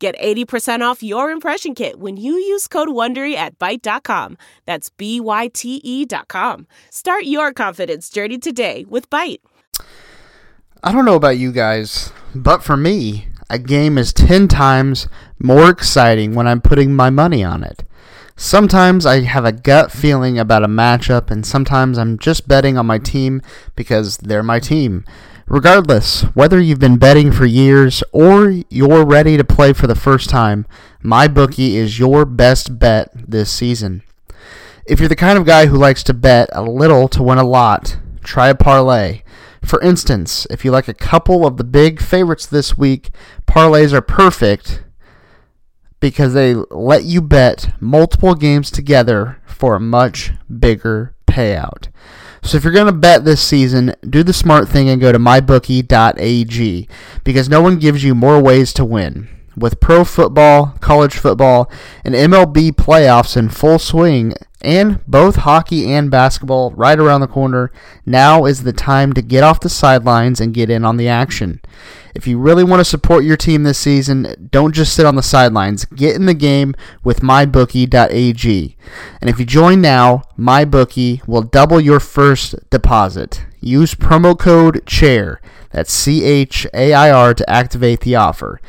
Get 80% off your impression kit when you use code WONDERY at Byte.com. That's B-Y-T-E dot com. Start your confidence journey today with Byte. I don't know about you guys, but for me, a game is 10 times more exciting when I'm putting my money on it. Sometimes I have a gut feeling about a matchup, and sometimes I'm just betting on my team because they're my team. Regardless, whether you've been betting for years or you're ready to play for the first time, MyBookie is your best bet this season. If you're the kind of guy who likes to bet a little to win a lot, try a parlay. For instance, if you like a couple of the big favorites this week, parlays are perfect because they let you bet multiple games together for a much bigger payout. So if you're going to bet this season, do the smart thing and go to mybookie.ag because no one gives you more ways to win. With pro football, college football, and MLB playoffs in full swing, and both hockey and basketball right around the corner, now is the time to get off the sidelines and get in on the action. If you really want to support your team this season, don't just sit on the sidelines. Get in the game with mybookie.ag. And if you join now, mybookie will double your first deposit. Use promo code CHAIR, that's C H A I R, to activate the offer.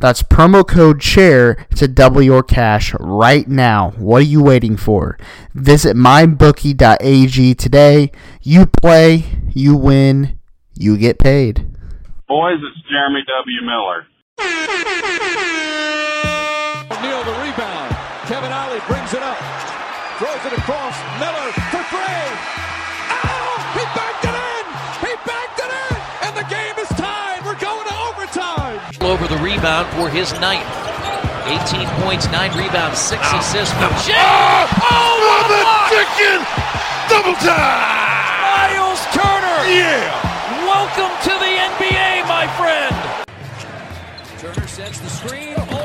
That's promo code CHAIR to double your cash right now. What are you waiting for? Visit mybookie.ag today. You play, you win, you get paid. Boys, it's Jeremy W. Miller. Neal the rebound. Kevin Ollie brings it up. Throws it across. Miller for three. Oh! He backed it in! He backed it in! And the game is tied. We're going to overtime. Over the rebound for his ninth. 18 points, 9 rebounds, 6 assists from Jay. Oh, oh, what a block! chicken! Double time! Miles Turner! Yeah! Welcome to the NBA, my friend! Turner sets the screen. Oh, oh,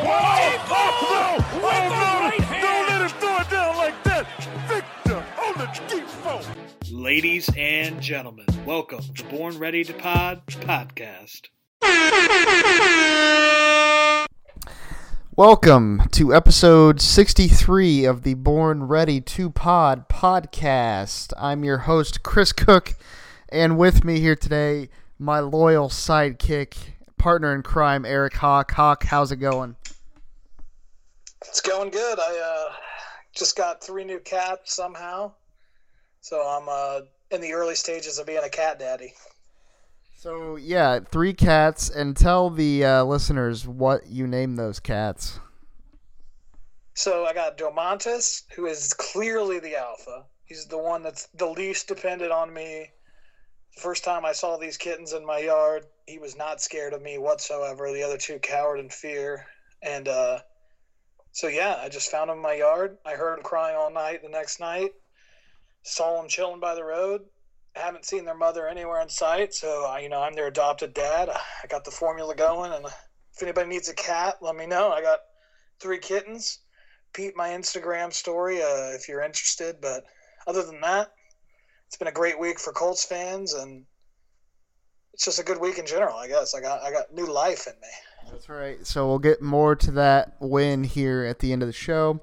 no! Oh, the no! right hand. Don't let him throw it down like that! Victor Oladipo! Ladies and gentlemen, welcome to Born Ready 2 Pod podcast. Welcome to episode 63 of the Born Ready 2 Pod podcast. I'm your host, Chris Cook, and with me here today, my loyal sidekick, partner in crime, Eric Hawk. Hawk, how's it going? It's going good. I uh, just got three new cats somehow, so I'm uh, in the early stages of being a cat daddy. So, yeah, three cats, and tell the uh, listeners what you name those cats. So I got Domantas, who is clearly the alpha. He's the one that's the least dependent on me. First time I saw these kittens in my yard, he was not scared of me whatsoever. The other two cowered in fear, and uh, so yeah, I just found him in my yard. I heard him crying all night the next night. Saw them chilling by the road. Haven't seen their mother anywhere in sight, so I, you know I'm their adopted dad. I got the formula going, and if anybody needs a cat, let me know. I got three kittens. Pete, my Instagram story uh, if you're interested. But other than that, it's been a great week for Colts fans, and it's just a good week in general. I guess I got I got new life in me. That's right. So we'll get more to that win here at the end of the show.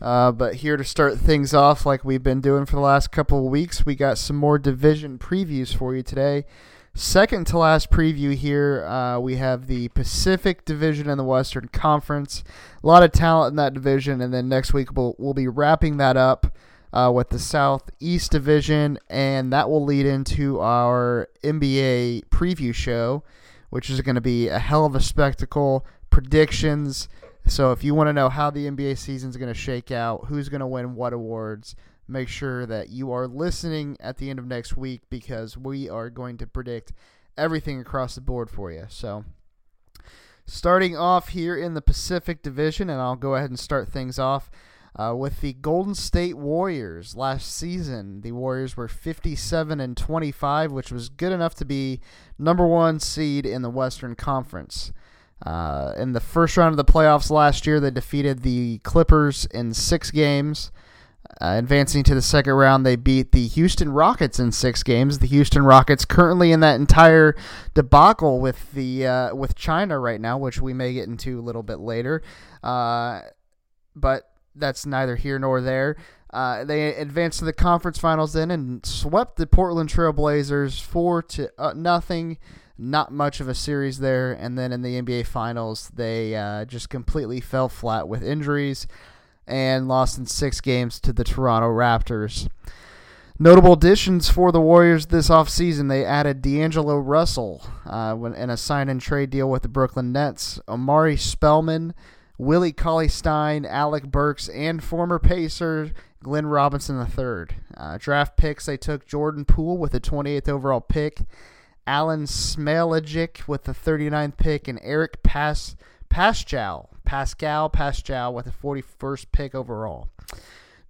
Uh, but here to start things off, like we've been doing for the last couple of weeks, we got some more division previews for you today. Second to last preview here, uh, we have the Pacific Division in the Western Conference. A lot of talent in that division, and then next week we'll, we'll be wrapping that up uh, with the Southeast Division, and that will lead into our NBA preview show, which is going to be a hell of a spectacle. Predictions. So if you want to know how the NBA season is going to shake out, who's going to win what awards, make sure that you are listening at the end of next week because we are going to predict everything across the board for you. So starting off here in the Pacific Division, and I'll go ahead and start things off. Uh, with the Golden State Warriors last season, the Warriors were 57 and 25, which was good enough to be number one seed in the Western Conference. Uh, in the first round of the playoffs last year, they defeated the Clippers in six games. Uh, advancing to the second round, they beat the Houston Rockets in six games. The Houston Rockets currently in that entire debacle with the uh, with China right now, which we may get into a little bit later. Uh, but that's neither here nor there. Uh, they advanced to the conference finals then and swept the Portland Trail Blazers four to uh, nothing. Not much of a series there, and then in the NBA Finals, they uh, just completely fell flat with injuries and lost in six games to the Toronto Raptors. Notable additions for the Warriors this offseason, they added D'Angelo Russell uh, in a sign and trade deal with the Brooklyn Nets, Omari Spellman, Willie Cauley Stein, Alec Burks, and former Pacer Glenn Robinson III. Uh, draft picks, they took Jordan Poole with the 28th overall pick, Alen Smailagic with the 39th pick, and Eric Pas- Paschall, Pascal Paschall with the 41st pick overall.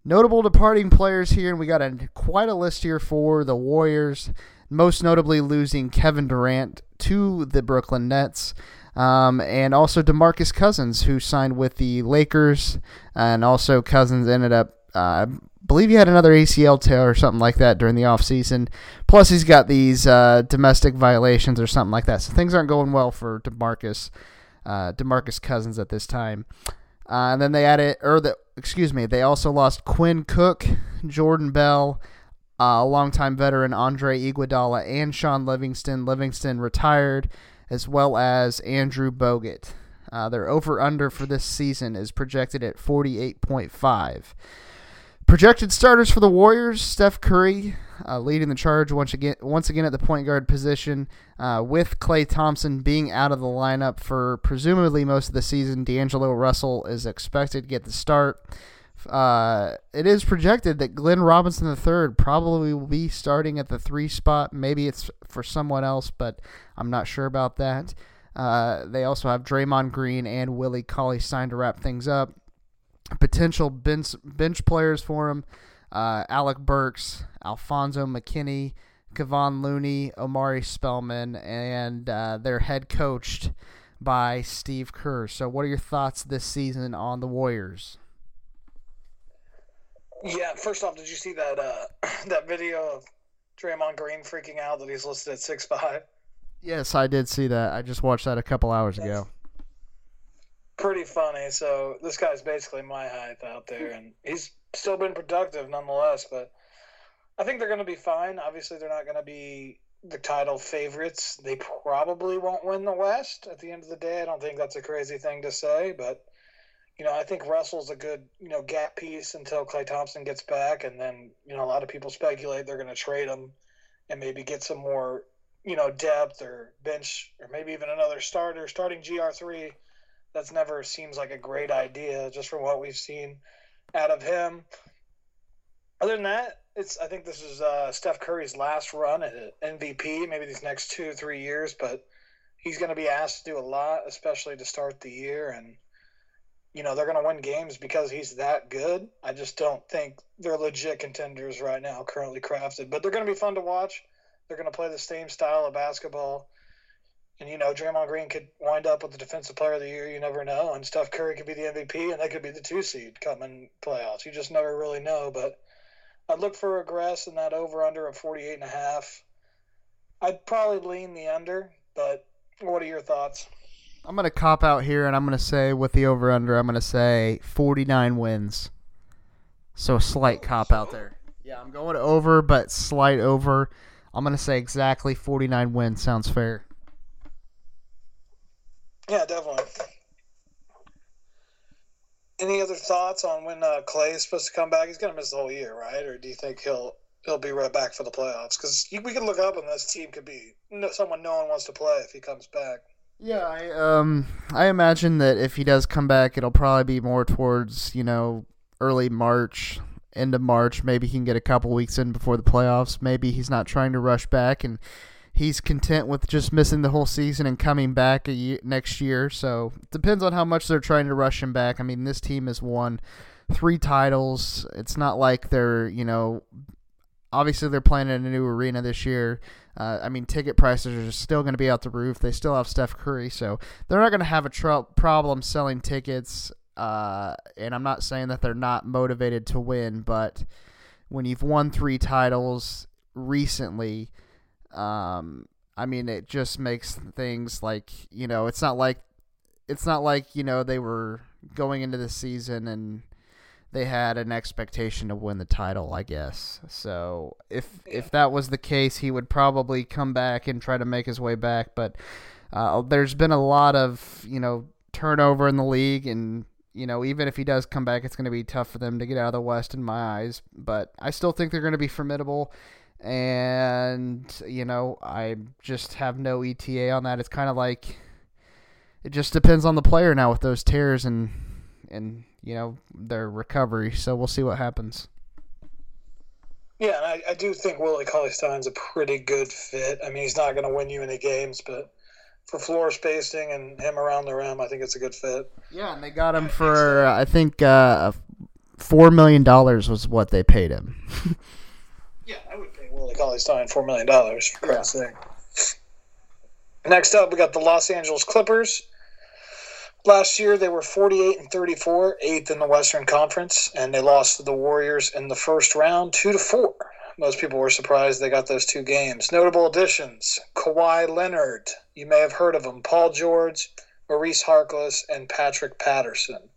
Notable departing players here, and we got a quite a list here for the Warriors. Most notably, losing Kevin Durant to the Brooklyn Nets, um, and also Demarcus Cousins, who signed with the Lakers, and also Cousins ended up uh, believe he had another ACL tear or something like that during the offseason. Plus, he's got these uh, domestic violations or something like that. So things aren't going well for Demarcus, uh, Demarcus Cousins at this time. Uh, and then they added, or the excuse me, they also lost Quinn Cook, Jordan Bell, uh, longtime veteran Andre Iguodala, and Shaun Livingston. Livingston retired, as well as Andrew Bogut. Uh, their over under for this season is projected at 48.5. Projected starters for the Warriors: Steph Curry uh, leading the charge once again, once again at the point guard position, uh, with Klay Thompson being out of the lineup for presumably most of the season. D'Angelo Russell is expected to get the start. Uh, it is projected that Glenn Robinson III probably will be starting at the three spot. Maybe it's for someone else, but I'm not sure about that. Uh, they also have Draymond Green and Willie Cauley Stein to wrap things up potential bench, bench players for him uh, Alec Burks, Alfonzo McKinnie, Kevon Looney, Omari Spellman, and uh, they're head coached by Steve Kerr. So, what are your thoughts this season on the Warriors? Yeah, first off, did you see that uh, that video of Draymond Green freaking out that he's listed at six five? Yes, I did see that. I just watched that a couple hours ago pretty funny. So this guy's basically my height out there, and he's still been productive nonetheless. But I think they're going to be fine. Obviously, they're not going to be the title favorites. They probably won't win the West at the end of the day. I don't think that's a crazy thing to say, but you know, I think Russell's a good, you know, gap piece until Klay Thompson gets back, and then you know, a lot of people speculate they're going to trade him and maybe get some more, you know, depth or bench or maybe even another starter, starting GR three that's never seems like a great idea just from what we've seen out of him. Other than that, it's I think this is uh, Steph Curry's last run at MVP, maybe these next two three years, but he's going to be asked to do a lot, especially to start the year, and you know they're going to win games because he's that good. I just don't think they're legit contenders right now, currently crafted, but they're going to be fun to watch. They're going to play the same style of basketball and you know, Draymond Green could wind up with the Defensive Player of the Year. You never know. And Steph Curry could be the MVP, and they could be the two seed coming playoffs. You just never really know. But I'd look for regress in that over under of 48 and a half. I'd probably lean the under, but what are your thoughts? I'm going to cop out here, and I'm going to say with the over under, I'm going to say 49 wins. So a slight cop out there. Yeah, I'm going over, but slight over. I'm going to say exactly 49 wins. Sounds fair. Yeah, definitely. Any other thoughts on when uh, Klay is supposed to come back? He's going to miss the whole year, right? Or do you think he'll he'll be right back for the playoffs? Because we can look up and this team could be someone no one wants to play if he comes back. Yeah, I um I imagine that if he does come back, it'll probably be more towards you know early March, end of March. Maybe he can get a couple weeks in before the playoffs. Maybe he's not trying to rush back and he's content with just missing the whole season and coming back a year, next year. So depends on how much they're trying to rush him back. I mean, this team has won three titles. It's not like they're you know obviously they're playing in a new arena this year. Uh, I mean, ticket prices are still going to be out the roof. They still have Steph Curry, so they're not going to have a tr- problem selling tickets. Uh, and I'm not saying that they're not motivated to win, but when you've won three titles recently, um, I mean, it just makes things like you know, it's not like it's not like you know they were going into the season and they had an expectation to win the title, I guess. So if yeah. if that was the case, he would probably come back and try to make his way back. But uh, there's been a lot of you know turnover in the league, and you know even if he does come back, it's going to be tough for them to get out of the West in my eyes. But I still think they're going to be formidable. And you know, I just have no ETA on that. It's kind of like it just depends on the player now with those tears and and you know their recovery. So we'll see what happens. Yeah, and I, I do think Willie Cauley Stein's a pretty good fit. I mean, he's not going to win you any games, but for floor spacing and him around the rim, I think it's a good fit. Yeah, and they got him for I think uh, four million dollars was what they paid him. yeah, I would pay Willie Cauley Stein four million dollars for Christ's sake. Next up, we got the Los Angeles Clippers. Last year they were 48 and 34, eighth in the Western Conference, and they lost to the Warriors in the first round, two to four. Most people were surprised they got those two games. Notable additions: Kawhi Leonard, you may have heard of him. Paul George, Maurice Harkless, and Patrick Patterson.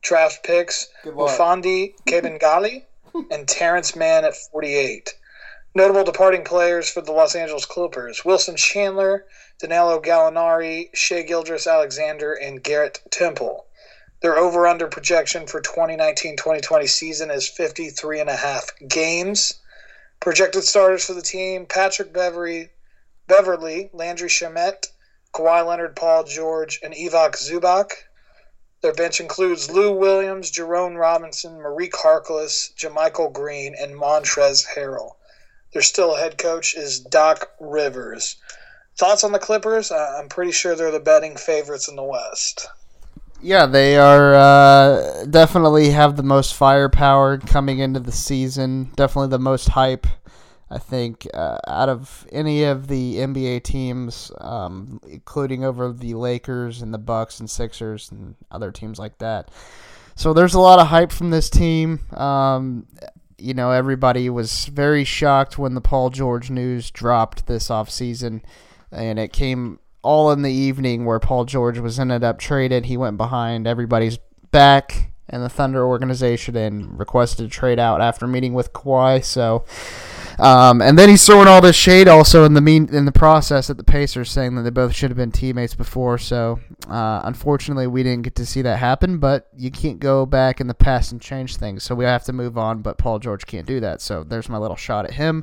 Draft picks: Mfiondu Kabengele and Terance Mann at 48. Notable departing players for the Los Angeles Clippers: Wilson Chandler Danilo Gallinari, Shai Gilgeous Alexander, and Garrett Temple. Their over under projection for 2019 2020 season is 53 and a half games. Projected starters for the team Patrick Beverly, Beverley Landry Shamet, Kawhi Leonard, Paul George, and Ivica Zubac. Their bench includes Lou Williams, Jerome Robinson, Maurice Harkless, JaMychal Green, and Montrezl Harrell. Their still head coach is Doc Rivers. Thoughts on the Clippers? I'm pretty sure they're the betting favorites in the West. Yeah, they are uh, definitely have the most firepower coming into the season. Definitely the most hype, I think, uh, out of any of the NBA teams, um, including over the Lakers and the Bucks and Sixers and other teams like that. So there's a lot of hype from this team. Um, you know, everybody was very shocked when the Paul George news dropped this offseason and it came all in the evening where Paul George was ended up traded. He went behind everybody's back and the Thunder organization and requested to trade out after meeting with Kawhi. So, um, and then he's throwing all this shade also in the mean in the process at the Pacers, saying that they both should have been teammates before. So, uh, unfortunately, we didn't get to see that happen. But you can't go back in the past and change things, so we have to move on. But Paul George can't do that. So there's my little shot at him.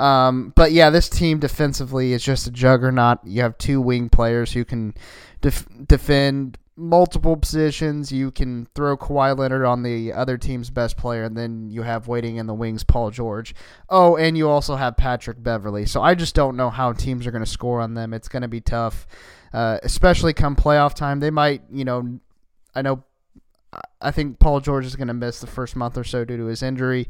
Um, but yeah, this team defensively is just a juggernaut. You have two wing players who can def- defend multiple positions. You can throw Kawhi Leonard on the other team's best player, and then you have waiting in the wings Paul George. Oh, and you also have Patrick Beverley. So I just don't know how teams are going to score on them. It's going to be tough, uh, especially come playoff time. They might, you know, I know. I think Paul George is going to miss the first month or so due to his injury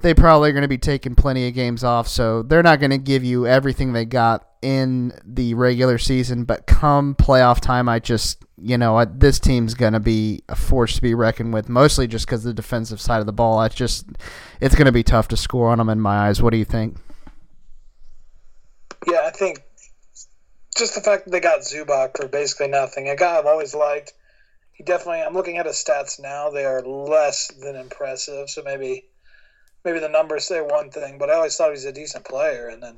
they probably are going to be taking plenty of games off, so they're not going to give you everything they got in the regular season. But come playoff time, I just, you know, this team's going to be a force to be reckoned with, mostly just because the defensive side of the ball. It's just, it's going to be tough to score on them in my eyes. What do you think? Yeah, I think just the fact that they got Zubac for basically nothing, a guy I've always liked. He definitely, I'm looking at his stats now. They are less than impressive, so maybe maybe the numbers say one thing, but I always thought he was a decent player, and then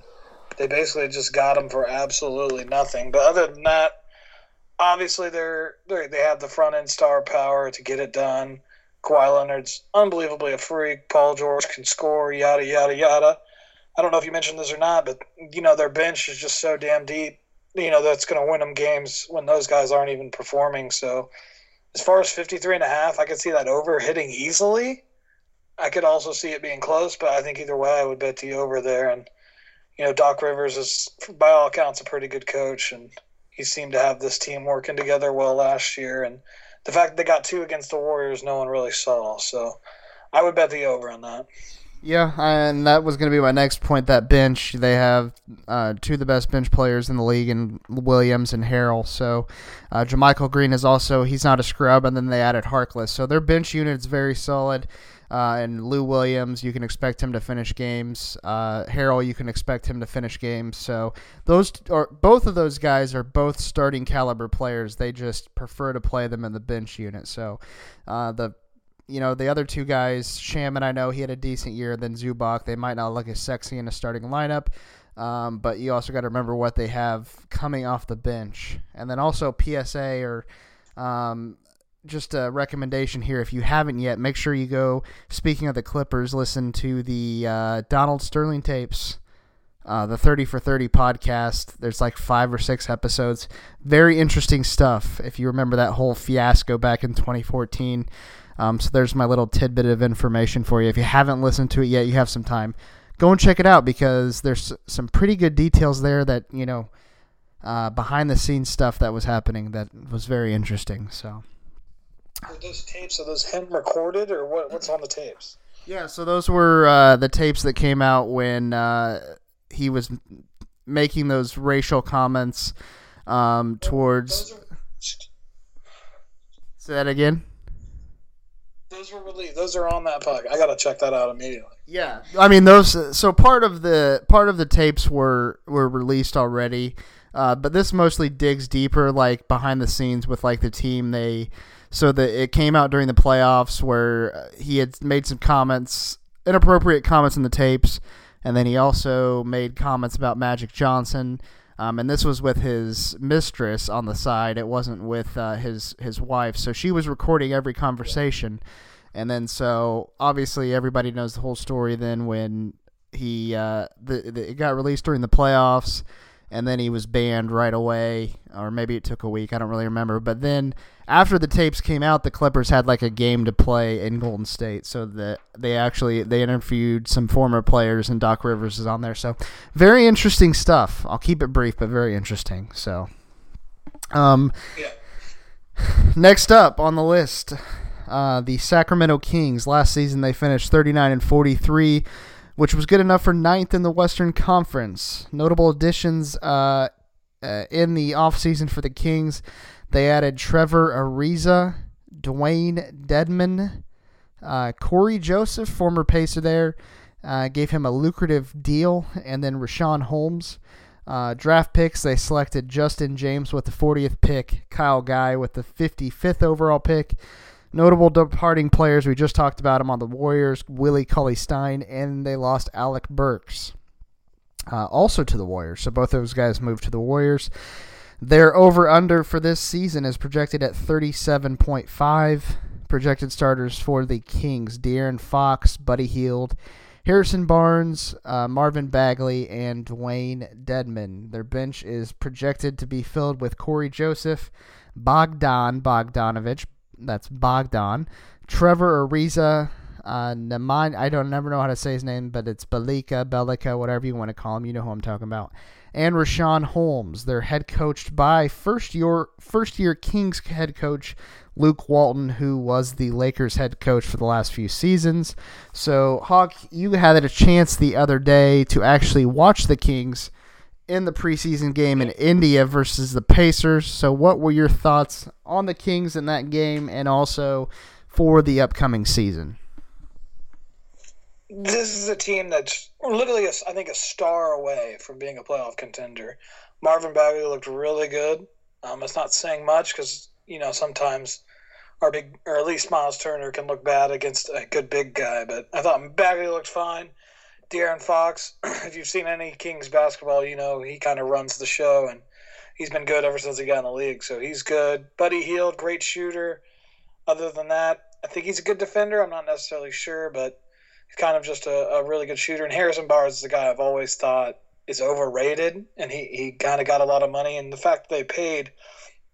they basically just got him for absolutely nothing. But other than that, obviously they're, they're they have the front end star power to get it done. Kawhi Leonard's unbelievably a freak. Paul George can score. Yada yada yada. I don't know if you mentioned this or not, but you know their bench is just so damn deep. You know that's going to win them games when those guys aren't even performing. So as far as 53 and a half, I could see that over hitting easily. I could also see it being close, but I think either way, I would bet the over there. And you know, Doc Rivers is, by all accounts, a pretty good coach, and he seemed to have this team working together well last year. And the fact that they got two against the Warriors, no one really saw. So I would bet the over on that. Yeah, and that was going to be my next point. That bench, they have uh, two of the best bench players in the league, and Williams and Harrell. So, uh, JaMychal Green is also he's not a scrub, and then they added Harkless. So their bench unit is very solid. Uh, and Lou Williams, you can expect him to finish games. Uh, Harrell, you can expect him to finish games. So those are both of those guys are both starting caliber players. They just prefer to play them in the bench unit. So uh, the you know, the other two guys, Shamet, I know he had a decent year. Then Zubac, they might not look as sexy in a starting lineup. Um, but you also got to remember what they have coming off the bench. And then also PSA or um, just a recommendation here. If you haven't yet, make sure you go, speaking of the Clippers, listen to the uh, Donald Sterling tapes. Uh, the 30 for 30 podcast. There's like five or six episodes. Very interesting stuff. If you remember that whole fiasco back in 2014, um, so there's my little tidbit of information for you. If you haven't listened to it yet, you have some time. Go and check it out because there's some pretty good details there that you know uh, behind the scenes stuff that was happening that was very interesting. So. Are those tapes? Are those him recorded or what? What's on the tapes? Yeah, so those were uh, the tapes that came out when uh, he was making those racial comments um, towards. Are... Say that again. Those were released. Those are on that podcast. I gotta check that out immediately. Yeah, I mean those. So part of the part of the tapes were were released already, uh, but this mostly digs deeper, like behind the scenes with like the team. They so that it came out during the playoffs where he had made some comments, inappropriate comments in the tapes, and then he also made comments about Magic Johnson. Um, and this was with his mistress on the side. It wasn't with uh, his his wife. So she was recording every conversation, and then so obviously everybody knows the whole story. Then when he uh, the, the it got released during the playoffs, and then he was banned right away, or maybe it took a week. I don't really remember. But then after the tapes came out, the Clippers had like a game to play in Golden State, so that they actually they interviewed some former players, and Doc Rivers is on there. So very interesting stuff. I'll keep it brief, but very interesting. So, um, yeah. next up on the list, uh, the Sacramento Kings. Last season they finished 39 and 43 which was good enough for ninth in the Western Conference. Notable additions uh, uh, in the offseason for the Kings. They added Trevor Ariza, Dewayne Dedmon, uh, Cory Joseph, former Pacer there, uh, gave him a lucrative deal, and then Richaun Holmes. Uh, draft picks, they selected Justin James with the 40th pick, Kyle Guy with the 55th overall pick, Notable departing players, we just talked about him on the Warriors, Willie Cauley Stein, and they lost Alec Burks. Uh, also to the Warriors. So both those guys moved to the Warriors. Their over under for this season is projected at 37.5. Projected starters for the Kings De'Aaron Fox, Buddy Hield, Harrison Barnes, uh, Marvin Bagley, and Dewayne Dedmon. Their bench is projected to be filled with Cory Joseph, Bogdan Bogdanovich, that's Bogdan. Trevor Ariza, uh, I don't never know how to say his name, but it's Balika, Belika, whatever you want to call him. You know who I'm talking about. And Richaun Holmes. They're head coached by first year first year Kings head coach Luke Walton, who was the Lakers head coach for the last few seasons. So Hawk, you had a chance the other day to actually watch the Kings in the preseason game in India versus the Pacers. So, what were your thoughts on the Kings in that game and also for the upcoming season? This is a team that's literally, a, I think, a star away from being a playoff contender. Marvin Bagley looked really good. Um, it's not saying much because you know sometimes our big, or at least Miles Turner can look bad against a good big guy. But I thought Bagley looked fine. De'Aaron Fox, if you've seen any Kings basketball, you know he kind of runs the show, and he's been good ever since he got in the league. So he's good. Buddy Hield, great shooter. Other than that, I think he's a good defender. I'm not necessarily sure, but he's kind of just a, a really good shooter. And Harrison Barnes is a guy I've always thought is overrated, and he, he kind of got a lot of money. And the fact they paid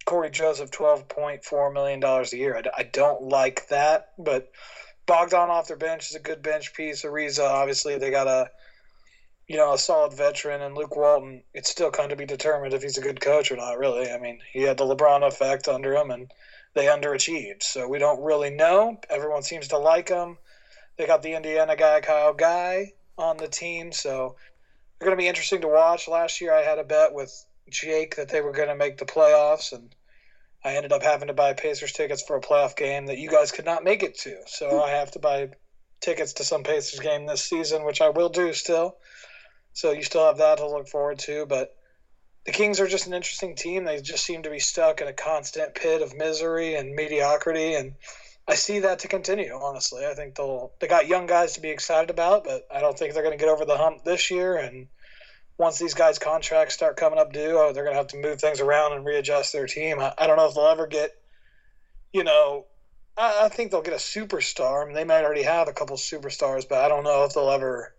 Cory Joseph $12.4 million a year, I, I don't like that, but – Bogdan off their bench is a good bench piece. Ariza, obviously, they got a you know a solid veteran, and Luke Walton. It's still kind of be determined if he's a good coach or not. Really, I mean, he had the LeBron effect under him, and they underachieved. So we don't really know. Everyone seems to like them. They got the Indiana guy, Kyle Guy, on the team. So they're going to be interesting to watch. Last year I had a bet with Jake that they were going to make the playoffs, and I ended up having to buy Pacers tickets for a playoff game that you guys could not make it to. So hmm. I have to buy tickets to some Pacers game this season, which I will do still. So you still have that to look forward to. But the Kings are just an interesting team. They just seem to be stuck in a constant pit of misery and mediocrity, and I see that to continue. Honestly, I think they'll they got young guys to be excited about, but I don't think they're going to get over the hump this year. And once these guys' contracts start coming up due, oh, they're going to have to move things around and readjust their team. I, I don't know if they'll ever get, you know, I, I think they'll get a superstar. I mean, they might already have a couple superstars, but I don't know if they'll ever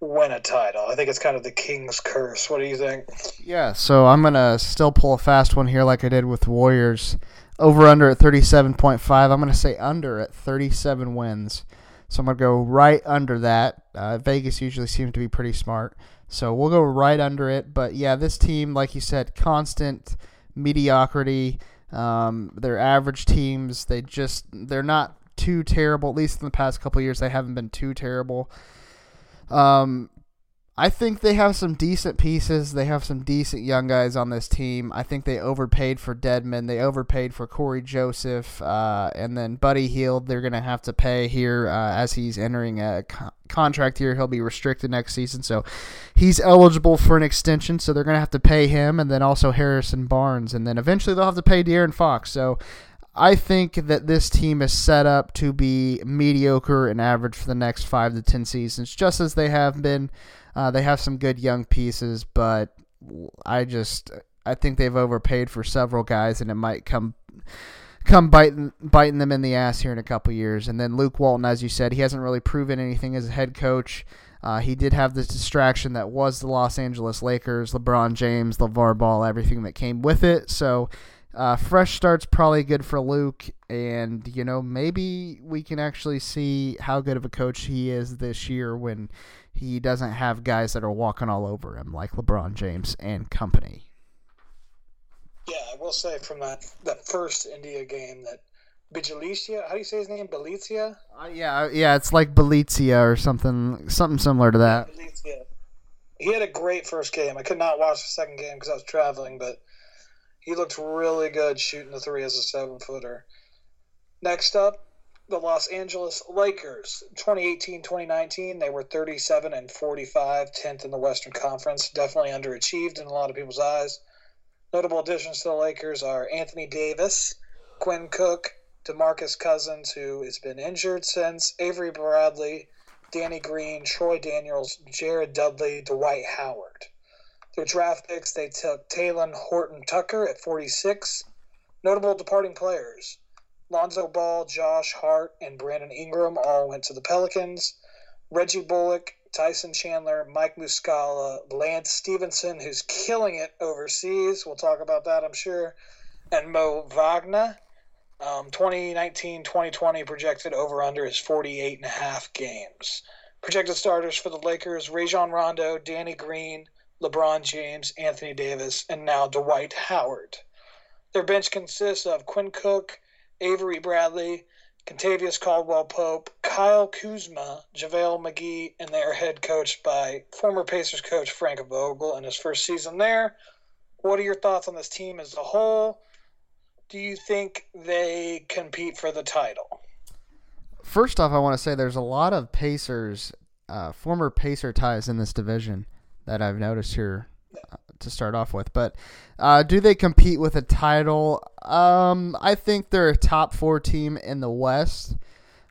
win a title. I think it's kind of the king's curse. What do you think? Yeah, so I'm gonna still pull a fast one here, like I did with Warriors. Over under at 37.5. I'm gonna say under at 37 wins. So I'm gonna go right under that. Uh, Vegas usually seems to be pretty smart, so we'll go right under it. But yeah, this team, like you said, constant mediocrity. Um, they're average teams. They just they're not too terrible. At least in the past couple years, they haven't been too terrible. Um, I think they have some decent pieces. They have some decent young guys on this team. I think they overpaid for Dedmon. They overpaid for Cory Joseph. Uh, and then Buddy Hield, they're going to have to pay here uh, as he's entering a co- contract here. He'll be restricted next season. So he's eligible for an extension. So they're going to have to pay him. And then also Harrison Barnes. And then eventually they'll have to pay De'Aaron Fox. So I think that this team is set up to be mediocre and average for the next five to ten seasons, just as they have been. Uh, they have some good young pieces, but I just I think they've overpaid for several guys, and it might come come biting biting them in the ass here in a couple years. And then Luke Walton, as you said, he hasn't really proven anything as a head coach. Uh, he did have this distraction that was the Los Angeles Lakers, LeBron James, LaVar Ball, everything that came with it. So uh, fresh start's probably good for Luke, and you know maybe we can actually see how good of a coach he is this year when he doesn't have guys that are walking all over him like LeBron James and company. Yeah, I will say from that that first India game that Bijalicia, how do you say his name? Belicia? Uh, yeah, yeah, it's like Belicia or something, something similar to that. Belicia. He had a great first game. I could not watch the second game because I was traveling, but he looked really good shooting the three as a seven footer. Next up, the Los Angeles Lakers. 2018 2019, they were 37 and 45, 10th in the Western Conference. Definitely underachieved in a lot of people's eyes. Notable additions to the Lakers are Anthony Davis, Quinn Cook, Demarcus Cousins, who has been injured since, Avery Bradley, Danny Green, Troy Daniels, Jared Dudley, Dwight Howard. Their draft picks, they took Talen Horton Tucker at 46. Notable departing players Lonzo Ball, Josh Hart, and Brandon Ingram all went to the Pelicans. Reggie Bullock, Tyson Chandler, Mike Muscala, Lance Stephenson, who's killing it overseas. We'll talk about that, I'm sure. And Mo Wagner. Um, 2019 2020 projected over under is 48 and a half games. Projected starters for the Lakers Rajon Rondo, Danny Green, LeBron James, Anthony Davis, and now Dwight Howard. Their bench consists of Quinn Cook, Avery Bradley, Kentavious Caldwell Pope, Kyle Kuzma, JaVale McGee, and they are head coached by former Pacers coach Frank Vogel in his first season there. What are your thoughts on this team as a whole? Do you think they compete for the title? First off, I want to say there's a lot of Pacers, uh, former Pacer ties in this division that I've noticed here uh, to start off with. But uh, do they compete with a title? Um, I think they're a top four team in the West.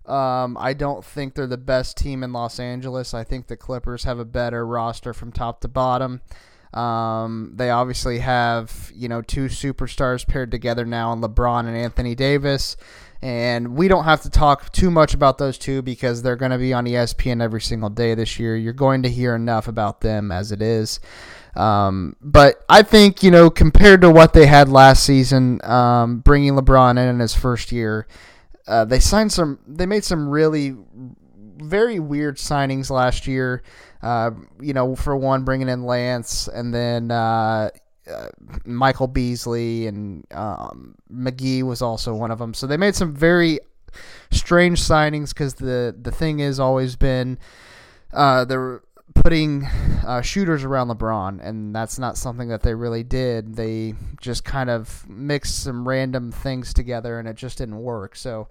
Um, I don't think they're the best team in Los Angeles. I think the Clippers have a better roster from top to bottom. Um, they obviously have you know two superstars paired together now in LeBron and Anthony Davis. And we don't have to talk too much about those two because they're going to be on ESPN every single day this year. You're going to hear enough about them as it is. Um, but I think, you know, compared to what they had last season, um, bringing LeBron in in his first year, uh, they signed some, they made some really very weird signings last year. Uh, you know, for one, bringing in Lance and then, uh, uh, Michael Beasley and um, McGee was also one of them. So they made some very strange signings because the the thing has always been uh, they're putting uh, shooters around LeBron, and that's not something that they really did. They just kind of mixed some random things together, and it just didn't work. So.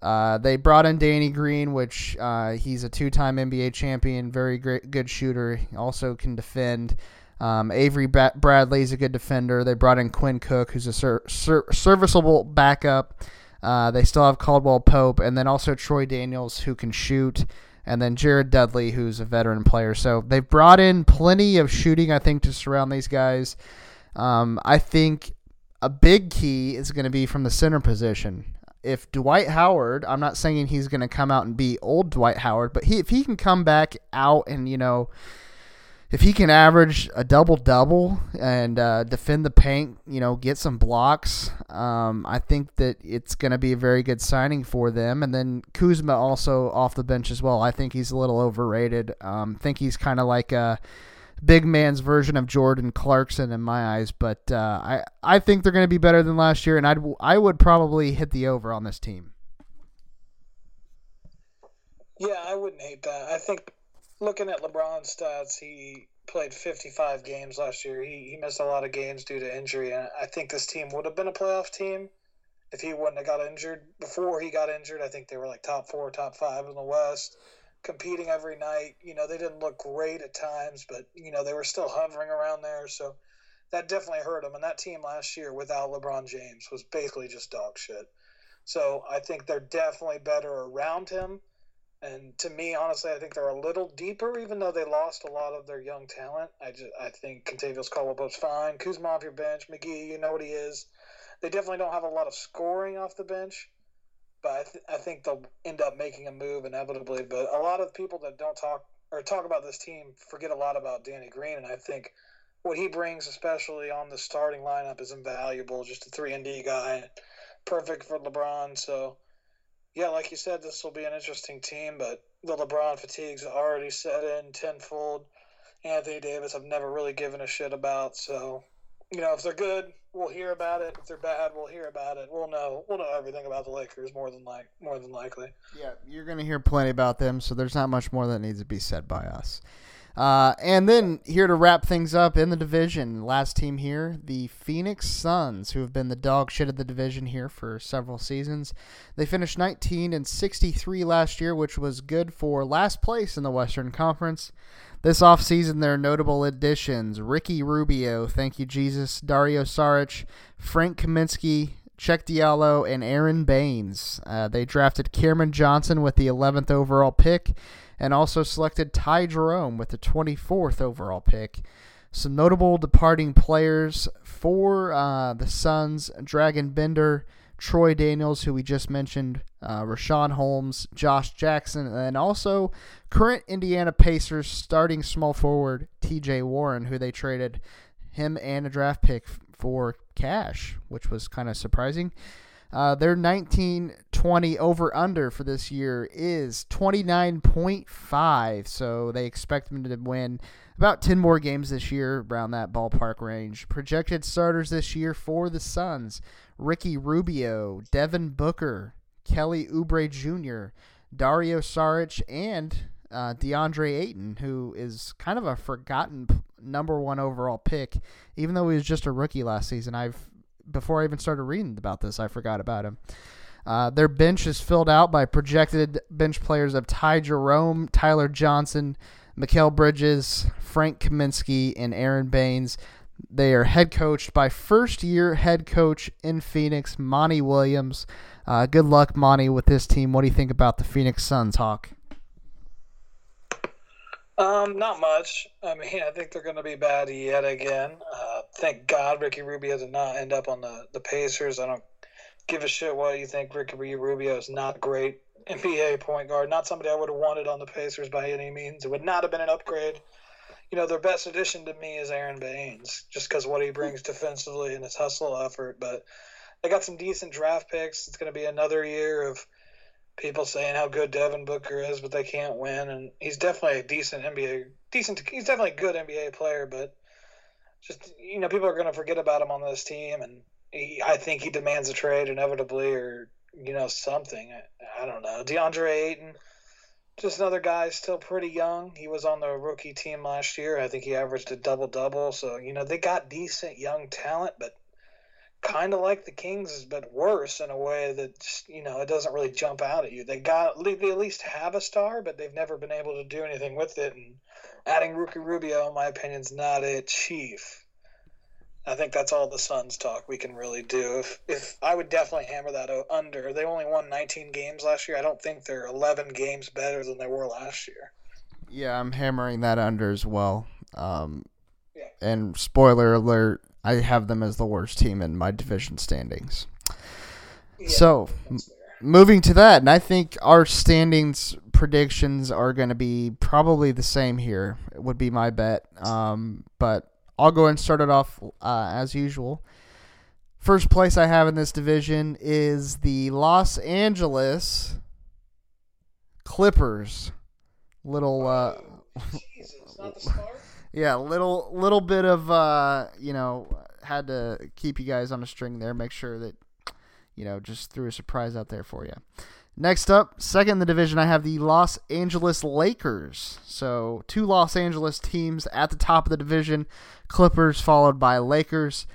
Uh, they brought in Danny Green, which uh, he's a two-time NBA champion, very great, good shooter. Also can defend. Um, Avery ba- Bradley's a good defender. They brought in Quinn Cook, who's a ser- ser- serviceable backup. Uh, they still have Caldwell Pope, and then also Troy Daniels, who can shoot, and then Jared Dudley, who's a veteran player. So they've brought in plenty of shooting, I think, to surround these guys. Um, I think a big key is going to be from the center position if Dwight Howard, I'm not saying he's going to come out and be old Dwight Howard, but he if he can come back out and you know if he can average a double double and uh, defend the paint, you know, get some blocks, um, I think that it's going to be a very good signing for them. And then Kuzma also off the bench as well. I think he's a little overrated. Um, think he's kind of like a big man's version of Jordan Clarkson in my eyes, but uh, I I think they're going to be better than last year, and I'd I would probably hit the over on this team. Yeah, I wouldn't hate that. I think looking at LeBron's stats, he played 55 games last year. He he missed a lot of games due to injury, and I think this team would have been a playoff team if he wouldn't have got injured. Before he got injured, I think they were like top four, top five in the West competing every night. You know, they didn't look great at times, but you know they were still hovering around there. So that definitely hurt them. And that team last year without LeBron James was basically just dog shit. So I think they're definitely better around him. And to me, honestly, I think they're a little deeper, even though they lost a lot of their young talent. I just I think Kentavious Caldwell-Pope's fine. Kuzma off your bench, McGee, you know what he is. They definitely don't have a lot of scoring off the bench but I, th- I think they'll end up making a move inevitably. But a lot of people that don't talk or talk about this team forget a lot about Danny Green, and I think what he brings, especially on the starting lineup, is invaluable. Just a three and D guy, perfect for LeBron. So, yeah, like you said, this will be an interesting team, but the LeBron fatigue's already set in tenfold. Anthony Davis, I've never really given a shit about. So, you know, if they're good, we'll hear about it. If they're bad, we'll hear about it. We'll know. We'll know everything about the Lakers more than like more than likely. Yeah, you're to hear plenty about them, so there's not much more that needs to be said by us. Uh, and then here to wrap things up in the division, last team here, the Phoenix Suns, who have been the dog shit of the division here for several seasons. They finished 19 and 63 last year, which was good for last place in the Western Conference. This offseason, their notable additions Ricky Rubio, thank you, Jesus, Dario Saric, Frank Kaminsky, Cheick Diallo, and Aron Baynes. Uh, they drafted Cameron Johnson with the 11th overall pick and also selected Ty Jerome with the 24th overall pick. Some notable departing players for uh, the Suns Dragan Bender, Troy Daniels, who we just mentioned, uh, Richaun Holmes, Josh Jackson, and also current Indiana Pacers starting small forward TJ Warren, who they traded him and a draft pick for cash, which was kind of surprising. Uh, their 1920 over under for this year is 29.5, so they expect them to win about 10 more games this year around that ballpark range. Projected starters this year for the Suns Ricky Rubio, Devin Booker, Kelly Oubre Jr., Dario Saric, and uh, DeAndre Ayton, who is kind of a forgotten number one overall pick, even though he was just a rookie last season. I've before I even started reading about this, I forgot about him. Uh, their bench is filled out by projected bench players of Ty Jerome, Tyler Johnson, Mikal Bridges, Frank Kaminsky, and Aron Baynes. They are head coached by first year head coach in Phoenix, Monty Williams. Uh, good luck, Monty, with this team. What do you think about the Phoenix Suns, Hawk? Um, not much. I mean, I think they're going to be bad yet again. Uh, thank God Ricky Rubio did not end up on the, the Pacers. I don't give a shit what you think. Ricky Rubio is not great NBA point guard. Not somebody I would have wanted on the Pacers by any means. It would not have been an upgrade you know, their best addition to me is Aron Baynes, just because what he brings defensively and his hustle effort. But they got some decent draft picks. It's going to be another year of people saying how good Devin Booker is, but they can't win. And he's definitely a decent NBA, decent. He's definitely a good NBA player, but just you know people are going to forget about him on this team, and he, I think he demands a trade inevitably, or you know something. I, I don't know. DeAndre Ayton, just another guy still pretty young. He was on the rookie team last year. I think he averaged a double double. So you know they got decent young talent, but kind of like the Kings, but worse in a way that just, you know it doesn't really jump out at you. They got they at least have a star, but they've never been able to do anything with it. And adding Ricky Rubio, in my opinion, is not it, Chief. I think that's all the Suns talk we can really do. If if I would definitely hammer that under. They only won 19 games last year. I don't think they're 11 games better than they were last year. Yeah, I'm hammering that under as well. Um, yeah. And spoiler alert, I have them as the worst team in my division standings. Yeah, so, moving to that, and I think our standings predictions are going to be probably the same here. Would be my bet. Um, but I'll go and start it off uh, as usual. First place I have in this division is the Los Angeles Clippers. Little, uh, yeah, little, little bit of, uh, you know, had to keep you guys on a string there. Make sure that, you know, just threw a surprise out there for you. Next up, second in the division, I have the Los Angeles Lakers. So, two Los Angeles teams at the top of the division Clippers, followed by Lakers.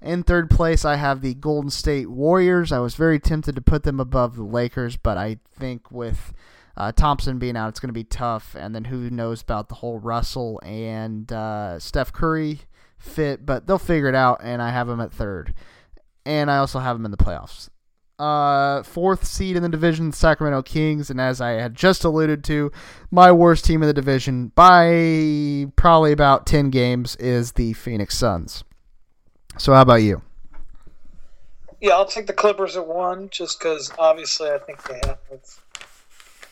In third place, I have the Golden State Warriors. I was very tempted to put them above the Lakers, but I think with uh, Thompson being out, it's going to be tough. And then who knows about the whole Russell and uh, Steph Curry fit, but they'll figure it out, and I have them at third. And I also have them in the playoffs uh, fourth seed in the division, Sacramento Kings, and as I had just alluded to, my worst team in the division by probably about ten games is the Phoenix Suns. So, how about you? Yeah, I'll take the Clippers at one, just because obviously I think they have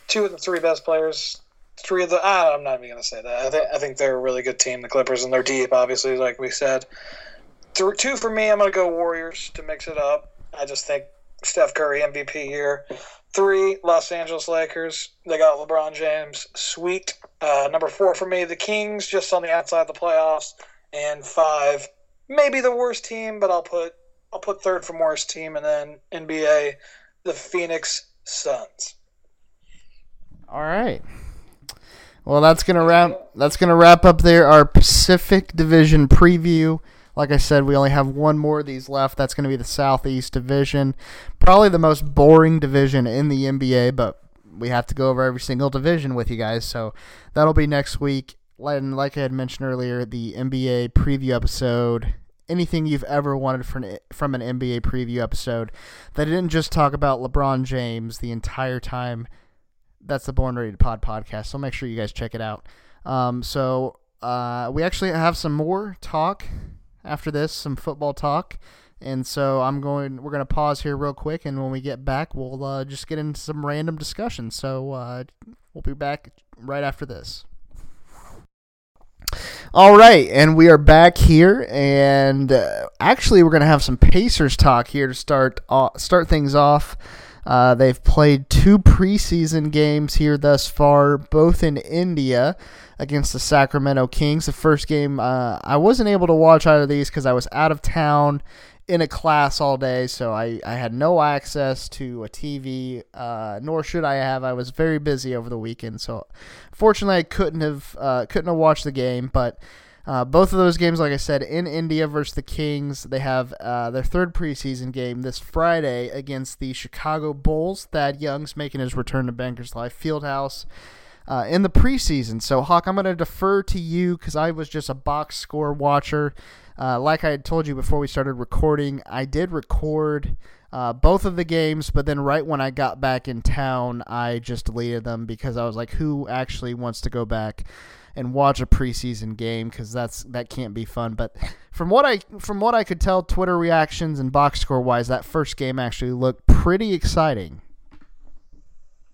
two of the three best players. Three of the I'm not even gonna say that. I think I think they're a really good team, the Clippers, and they're deep, obviously, like we said. Two for me, I'm gonna go Warriors to mix it up. I just think Steph Curry MVP here. Three, Los Angeles Lakers. They got LeBron James. Sweet. Uh, number four for me, the Kings, just on the outside of the playoffs. And five, maybe the worst team, but I'll put I'll put third from worst team, and then NBA, the Phoenix Suns. All right. Well, that's gonna wrap. That's gonna wrap up there our Pacific Division preview. Like I said, we only have one more of these left. That's to be the Southeast Division. Probably the most boring division in the NBA, but we have to go over every single division with you guys. So that'll be next week. And like I had mentioned earlier, the NBA preview episode. Anything you've ever wanted from from an NBA preview episode that didn't just talk about LeBron James the entire time. That's the Born Ready 2 Pod podcast. So make sure you guys check it out. Um, so uh, we actually have some more talk after this, some football talk. And so I'm going. We're going to pause here real quick, and when we get back, we'll uh, just get into some random discussion. So uh, we'll be back right after this. All right, and we are back here, and uh, actually, we're going to have some Pacers talk here to start uh, start things off. Uh, they've played two preseason games here thus far, both in India against the Sacramento Kings. The first game, uh, I wasn't able to watch either of these because I was out of town in a class all day, so I, I had no access to a TV, uh, nor should I have. I was very busy over the weekend, so fortunately I couldn't have uh, couldn't have watched the game. But uh, both of those games, like I said, in India versus the Kings, they have uh, their third preseason game this Friday against the Chicago Bulls. Thad Young's making his return to Bankers Life Fieldhouse uh, in the preseason. So, Hawk, I'm going to defer to you because I was just a box score watcher. Uh, like I had told you before we started recording, I did record uh, both of the games, but then right when I got back in town, I just deleted them because I was like, who actually wants to go back? And watch a preseason game because that's that can't be fun. But from what I from what I could tell, Twitter reactions and box score wise, that first game actually looked pretty exciting.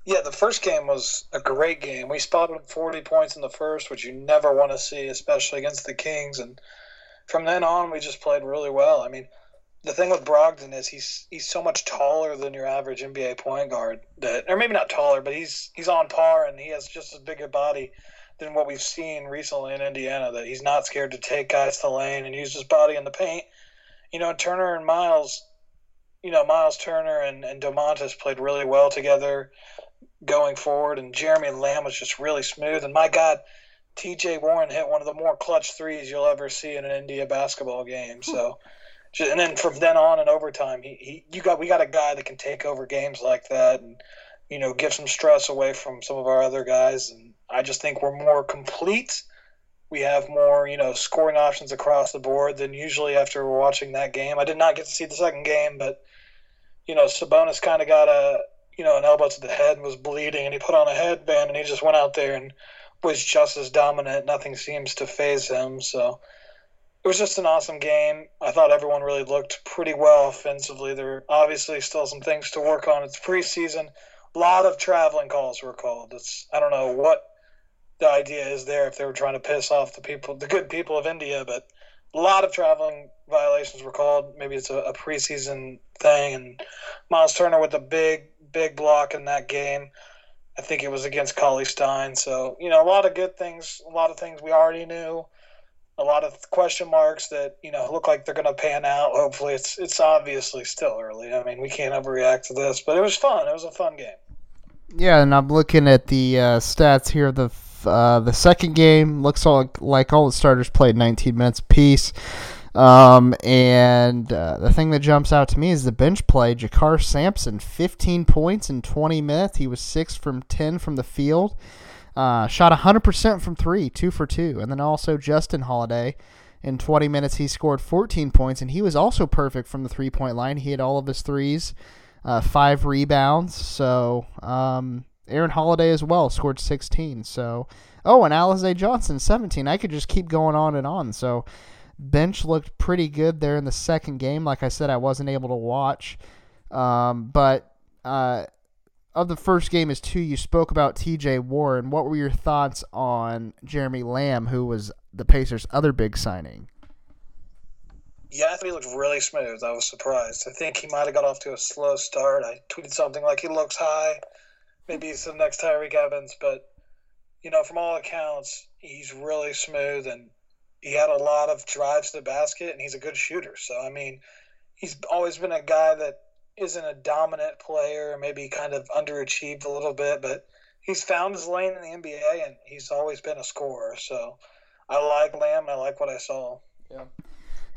Yeah, the first game was a great game. We spotted 40 points in the first, which you never want to see, especially against the Kings. And from then on, we just played really well. I mean, the thing with Brogdon is he's he's so much taller than your average NBA point guard that, or maybe not taller, but he's he's on par and he has just as big a body than what we've seen recently in Indiana. That he's not scared to take guys to the lane and use his body in the paint. You know, Turner and Miles, you know, Miles Turner and, and Domantas played really well together going forward, and Jeremy Lamb was just really smooth. And my God, TJ Warren hit one of the more clutch threes you'll ever see in an India basketball game. So, and then from then on in overtime, he, he you got we got a guy that can take over games like that and you know give some stress away from some of our other guys. And I just think we're more complete. We have more you know scoring options across the board than usually after watching that game. I did not get to see the second game, but you know Sabonis kind of got a you know an elbow to the head and was bleeding, and he put on a headband and he just went out there and was just as dominant. Nothing seems to phase him. So it was just an awesome game. I thought everyone really looked pretty well offensively. There are obviously still some things to work on. It's preseason. A lot of traveling calls were called. It's I don't know what the idea is there if they were trying to piss off the people, the good people of India, but a lot of traveling violations were called. Maybe it's a, a preseason thing. And Miles Turner with a big, big block in that game. I think it was against Cauley Stein. So, you know, a lot of good things, a lot of things we already knew, a lot of question marks that, you know, look like they're going to pan out. Hopefully it's it's obviously still early. I mean, we can't overreact to this, but it was fun. It was a fun game. Yeah, and I'm looking at the uh, stats here. The uh, the second game looks all, like all the starters played 19 minutes apiece. Um, and uh, the thing that jumps out to me is the bench play. JaKarr Sampson, 15 points in 20 minutes. He was 6 from 10 from the field. Uh, shot 100% from 3, 2 for 2. And then also Justin Holiday. In 20 minutes, he scored 14 points, and he was also perfect from the three point line. He had all of his threes, uh, five rebounds. So, um, Aaron Holiday as well scored 16. So, oh, and Alize Johnson 17. I could just keep going on and on. So, bench looked pretty good there in the second game. Like I said, I wasn't able to watch, um, but uh, of the first game is two. You spoke about T.J. Warren. What were your thoughts on Jeremy Lamb, who was the Pacers' other big signing? Yeah, I thought he looked really smooth. I was surprised. I think he might have got off to a slow start. I tweeted something like he looks high. Maybe he's the next Tyreke Evans, but you know, from all accounts, he's really smooth and he had a lot of drives to the basket and he's a good shooter. So I mean, he's always been a guy that isn't a dominant player, maybe kind of underachieved a little bit, but he's found his lane in the NBA and he's always been a scorer. So I like Lamb. I like what I saw. Yeah.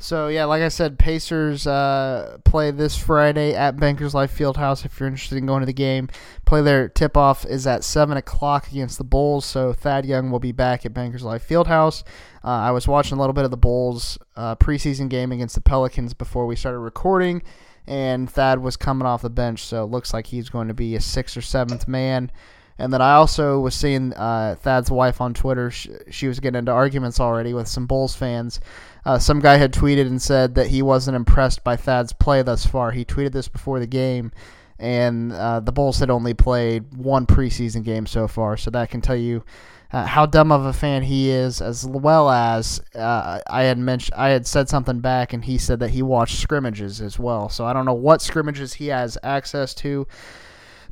So yeah, like I said, Pacers uh, play this Friday at Bankers Life Fieldhouse. If you're interested in going to the game, play their tip off is at seven o'clock against the Bulls. So Thad Young will be back at Bankers Life Fieldhouse. Uh, I was watching a little bit of the Bulls uh, preseason game against the Pelicans before we started recording, and Thad was coming off the bench, so it looks like he's going to be a sixth or seventh man. And then I also was seeing uh, Thad's wife on Twitter. She, she, was getting into arguments already with some Bulls fans. Uh, some guy had tweeted and said that he wasn't impressed by Thad's play thus far. He tweeted this before the game, and uh, the Bulls had only played one preseason game so far. So that can tell you uh, how dumb of a fan he is, as well as uh, I had mentioned, I had said something back, and he said that he watched scrimmages as well. So I don't know what scrimmages he has access to.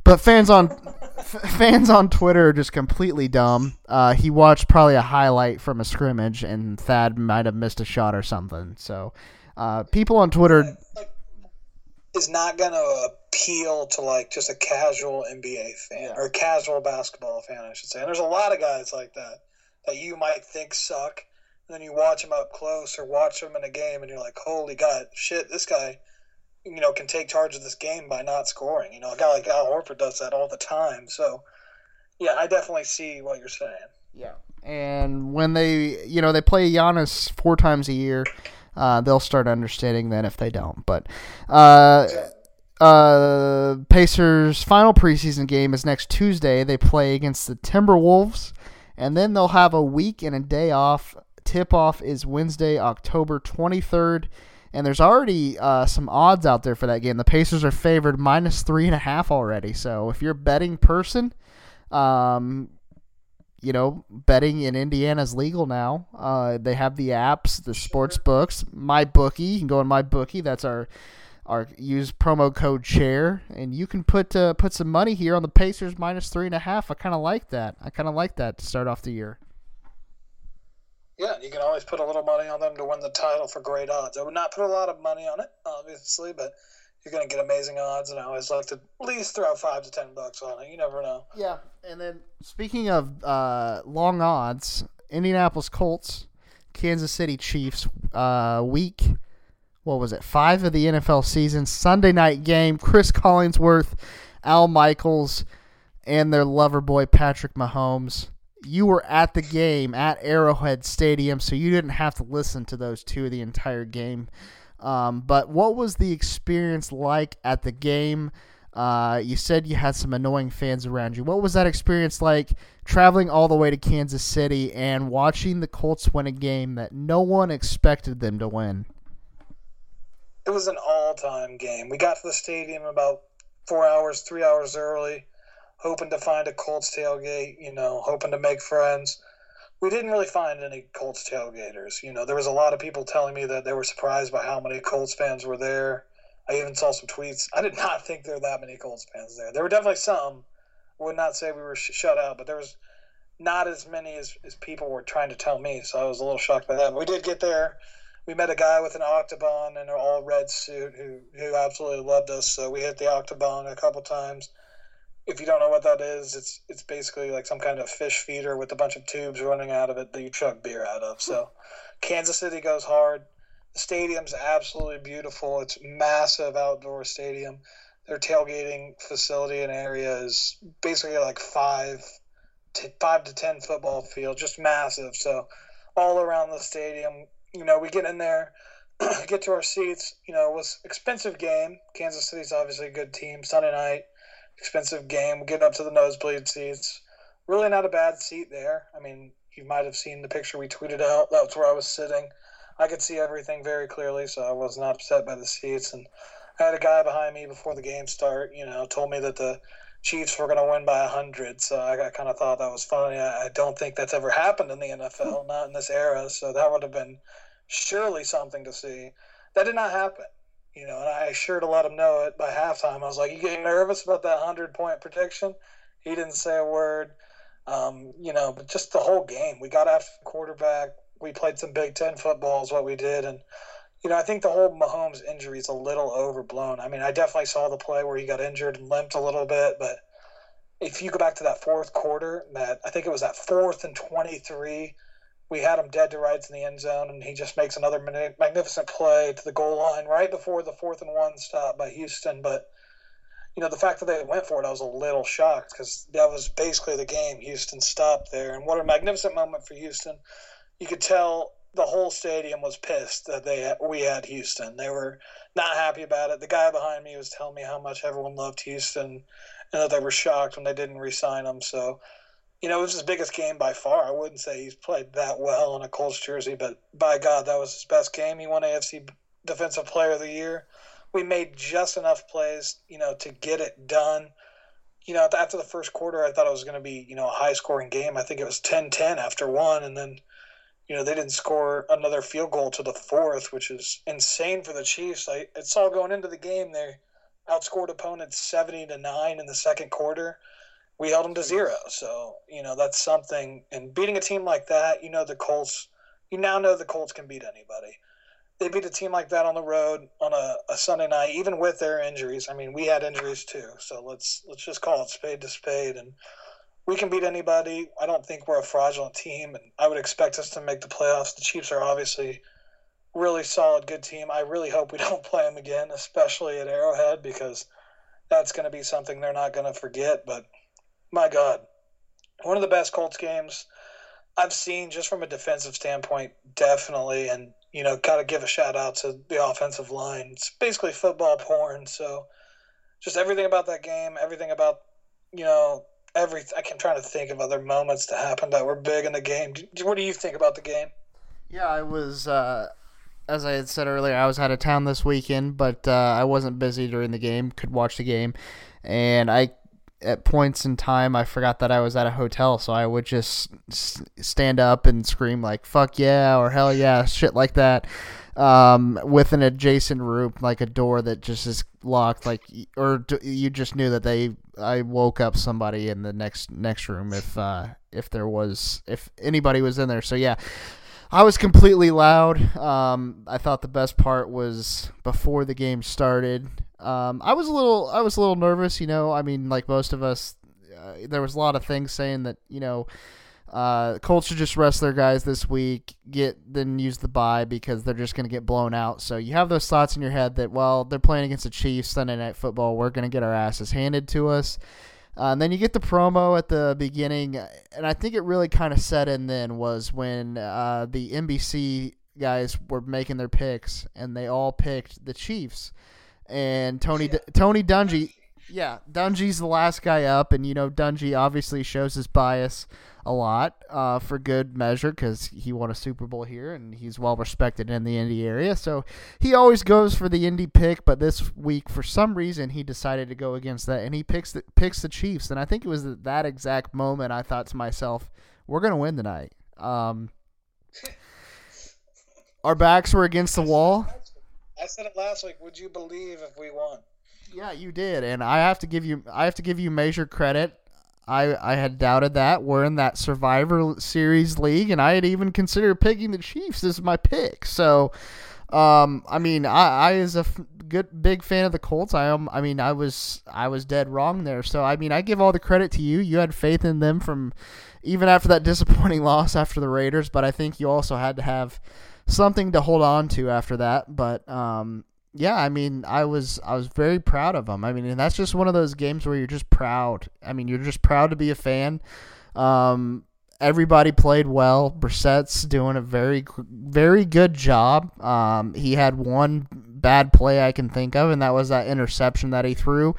But fans on f- fans on Twitter are just completely dumb. Uh, he watched probably a highlight from a scrimmage, and Thad might have missed a shot or something. So, uh, people on Twitter is not going to appeal to like just a casual NBA fan yeah. or casual basketball fan, I should say. And there's a lot of guys like that that you might think suck, and then you watch them up close or watch them in a game, and you're like, "Holy God, shit! This guy." You know, can take charge of this game by not scoring. You know, a guy like Al Horford does that all the time. So, yeah, I definitely see what you're saying. Yeah. And when they, you know, they play Giannis four times a year, uh, they'll start understanding then if they don't. But, uh, uh, Pacers' final preseason game is next Tuesday. They play against the Timberwolves, and then they'll have a week and a day off. Tip off is Wednesday, October 23rd and there's already uh, some odds out there for that game. The Pacers are favored minus three and a half already. So if you're a betting person, um, you know, betting in Indiana is legal now. Uh, they have the apps, the sports books, my bookie. You can go on my bookie. That's our our use promo code chair, and you can put uh, put some money here on the Pacers minus three and a half. I kind of like that. I kind of like that to start off the year. Yeah, you can always put a little money on them to win the title for great odds. I would not put a lot of money on it, obviously, but you're going to get amazing odds, and I always like to at least throw five to ten bucks on it. You never know. Yeah, and then speaking of uh, long odds, Indianapolis Colts, Kansas City Chiefs, uh, week what was it? Five of the NFL season Sunday night game. Cris Collinsworth, Al Michaels, and their lover boy Patrick Mahomes. You were at the game at Arrowhead Stadium, so you didn't have to listen to those two the entire game. Um, but what was the experience like at the game? Uh, you said you had some annoying fans around you. What was that experience like traveling all the way to Kansas City and watching the Colts win a game that no one expected them to win? It was an all-time game. We got to the stadium about four hours, three hours early, hoping to find a Colts tailgate. You know, hoping to make friends. We didn't really find any Colts tailgaters. You know, there was a lot of people telling me that they were surprised by how many Colts fans were there. I even saw some tweets. I did not think there were that many Colts fans there. There were definitely some. I would not say we were sh- shut out, but there was not as many as, as people were trying to tell me. So I was a little shocked by that. But we did get there we met a guy with an octagon and an all red suit who who absolutely loved us. So we hit the octagon a couple times. If you don't know what that is, it's it's basically like some kind of fish feeder with a bunch of tubes running out of it that you chug beer out of. So Kansas City goes hard. The stadium's absolutely beautiful. It's massive outdoor stadium. Their tailgating facility and area is basically like five to five to ten football field, just massive. So all around the stadium, you know, we get in there, get to our seats. You know, it was expensive game. Kansas City's obviously a good team. Sunday night, expensive game. getting up to the nosebleed seats. Really not a bad seat there. I mean, you might have seen the picture we tweeted out. That's where I was sitting. I could see everything very clearly, so I was not upset by the seats. And I had a guy behind me before the game start. You know, told me that the Chiefs were going to win by 100. So I, I kind of thought that was funny. I, I, don't think that's ever happened in the NFL, not in this era. So that would have been surely something to see. That did not happen. You know, and I sure to let him know it by halftime. I was like, "You getting nervous about that hundred point prediction?" He didn't say a word. Um, you know, but just the whole game, we got after the quarterback. We played some Big Ten football, is what we did, and you know, I think the whole Mahomes injury is a little overblown. I mean, I definitely saw the play where he got injured and limped a little bit, but if you go back to that fourth quarter, that I think it was that fourth and twenty-three we had him dead to rights in the end zone, and he just makes another magnificent play to the goal line right before the fourth and one stop by Houston. But you know, the fact that they went for it, I was a little shocked because that was basically the game. Houston stopped there, and what a magnificent moment for Houston. You could tell the whole stadium was pissed that they we had Houston. They were not happy about it. The guy behind me was telling me how much everyone loved Houston and that they were shocked when they didn't re-sign him. So you know, it was his biggest game by far. I wouldn't say he's played that well in a Colts jersey, but by God, that was his best game. He won AFC Defensive Player of the Year. We made just enough plays, you know, to get it done. You know, after the first quarter, I thought it was going to be, you know, a high scoring game. I think it was 10 10 after one. And then, you know, they didn't score another field goal to the fourth, which is insane for the Chiefs. I, it's all going into the game. They outscored opponents 70 to 9 in the second quarter we held them to mm-hmm. zero. So, you know, that's something. And beating a team like that, you know, the Colts, you now know the Colts can beat anybody. They beat a team like that on the road on a, a Sunday night, even with their injuries. I mean, we had injuries too. So let's let's just call it spade to spade. And we can beat anybody. I don't think we're a fraudulent team, and I would expect us to make the playoffs. The Chiefs are obviously really solid, good team. I really hope we don't play them again, especially at Arrowhead, because that's going to be something they're not going to forget. But my God, one of the best Colts games I've seen just from a defensive standpoint, definitely. And, you know, got to give a shout out to the offensive line. It's basically football porn. So just everything about that game, everything about, you know, every, I can try to think of other moments that happened that were big in the game. What do you think about the game? Yeah, I was, uh, as I had said earlier, I was out of town this weekend, but uh, I wasn't busy during the game, could watch the game. And I at points in time I forgot that I was at a hotel, so I would just stand up and scream like "fuck yeah" or "hell yeah," shit like that, um, with an adjacent room, like a door that just is locked, like or you just knew that they I woke up somebody in the next next room if uh, if there was if anybody was in there. So yeah. I was completely loud. Um, I thought the best part was before the game started. Um, I was a little, I was a little nervous. You know, I mean, like most of us, uh, there was a lot of things saying that you know, uh, Colts should just rest their guys this week, get then use the bye because they're just going to get blown out. So you have those thoughts in your head that well, they're playing against the Chiefs Sunday Night Football. We're going to get our asses handed to us. Uh, and then you get the promo at the beginning, and I think it really kind of set in then was when uh, the NBC guys were making their picks, and they all picked the Chiefs. And Tony D- Tony Dungy, yeah, Dungy's the last guy up, and you know Dungy obviously shows his bias a lot uh, for good measure because he won a Super Bowl here and he's well respected in the Indy area. So he always goes for the Indy pick, but this week for some reason he decided to go against that and he picks the, picks the Chiefs. And I think it was that exact moment I thought to myself, "We're gonna win tonight." Um, our backs were against the wall. I said it last week. Would you believe if we won? Yeah, you did, and I have to give you I have to give you major credit. I I had doubted that. We're in that Survivor Series league, and I had even considered picking the Chiefs as my pick. So, um, I mean, I, I as a f- good big fan of the Colts, I am. I mean, I was I was dead wrong there. So, I mean, I give all the credit to you. You had faith in them from even after that disappointing loss after the Raiders, but I think you also had to have something to hold on to after that. But um, yeah, I mean, I was I was very proud of them. I mean, and that's just one of those games where you're just proud. I mean, you're just proud to be a fan. Um, everybody played well. Brissett's doing a very very good job. Um, he had one bad play I can think of, and that was that interception that he threw.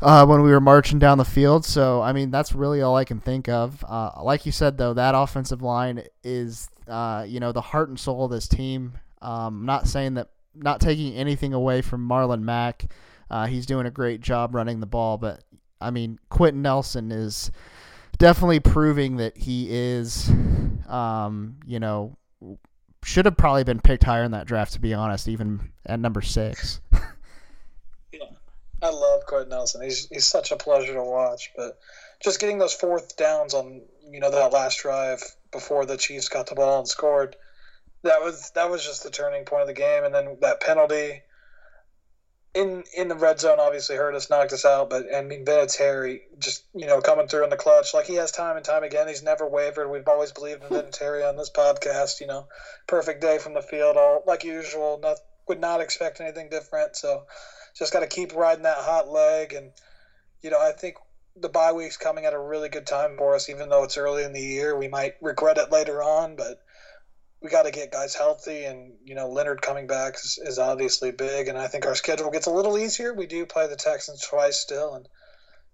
Uh, when we were marching down the field. So, I mean, that's really all I can think of. Uh, like you said, though, that offensive line is, uh, you know, the heart and soul of this team. Um, not saying that not taking anything away from Marlon Mack. Uh, he's doing a great job running the ball, but I mean, Quenton Nelson is definitely proving that he is, um, you know, should have probably been picked higher in that draft, to be honest, even at number six. yeah, I love Quenton Nelson. He's he's such a pleasure to watch. But just getting those fourth downs on you know that last drive before the Chiefs got the ball and scored that was that was just the turning point of the game, and then that penalty in in the red zone obviously hurt us, knocked us out. But I mean, Vinatieri just you know coming through in the clutch like he has time and time again. He's never wavered. We've always believed in Vinatieri on this podcast. You know, perfect day from the field, all like usual. Not would not expect anything different. So just got to keep riding that hot leg, and you know I think the bye week's coming at a really good time for us, even though it's early in the year. We might regret it later on, but we got to get guys healthy, and you know Leonard coming back is, is, obviously big, and I think our schedule gets a little easier. We do play the Texans twice still, and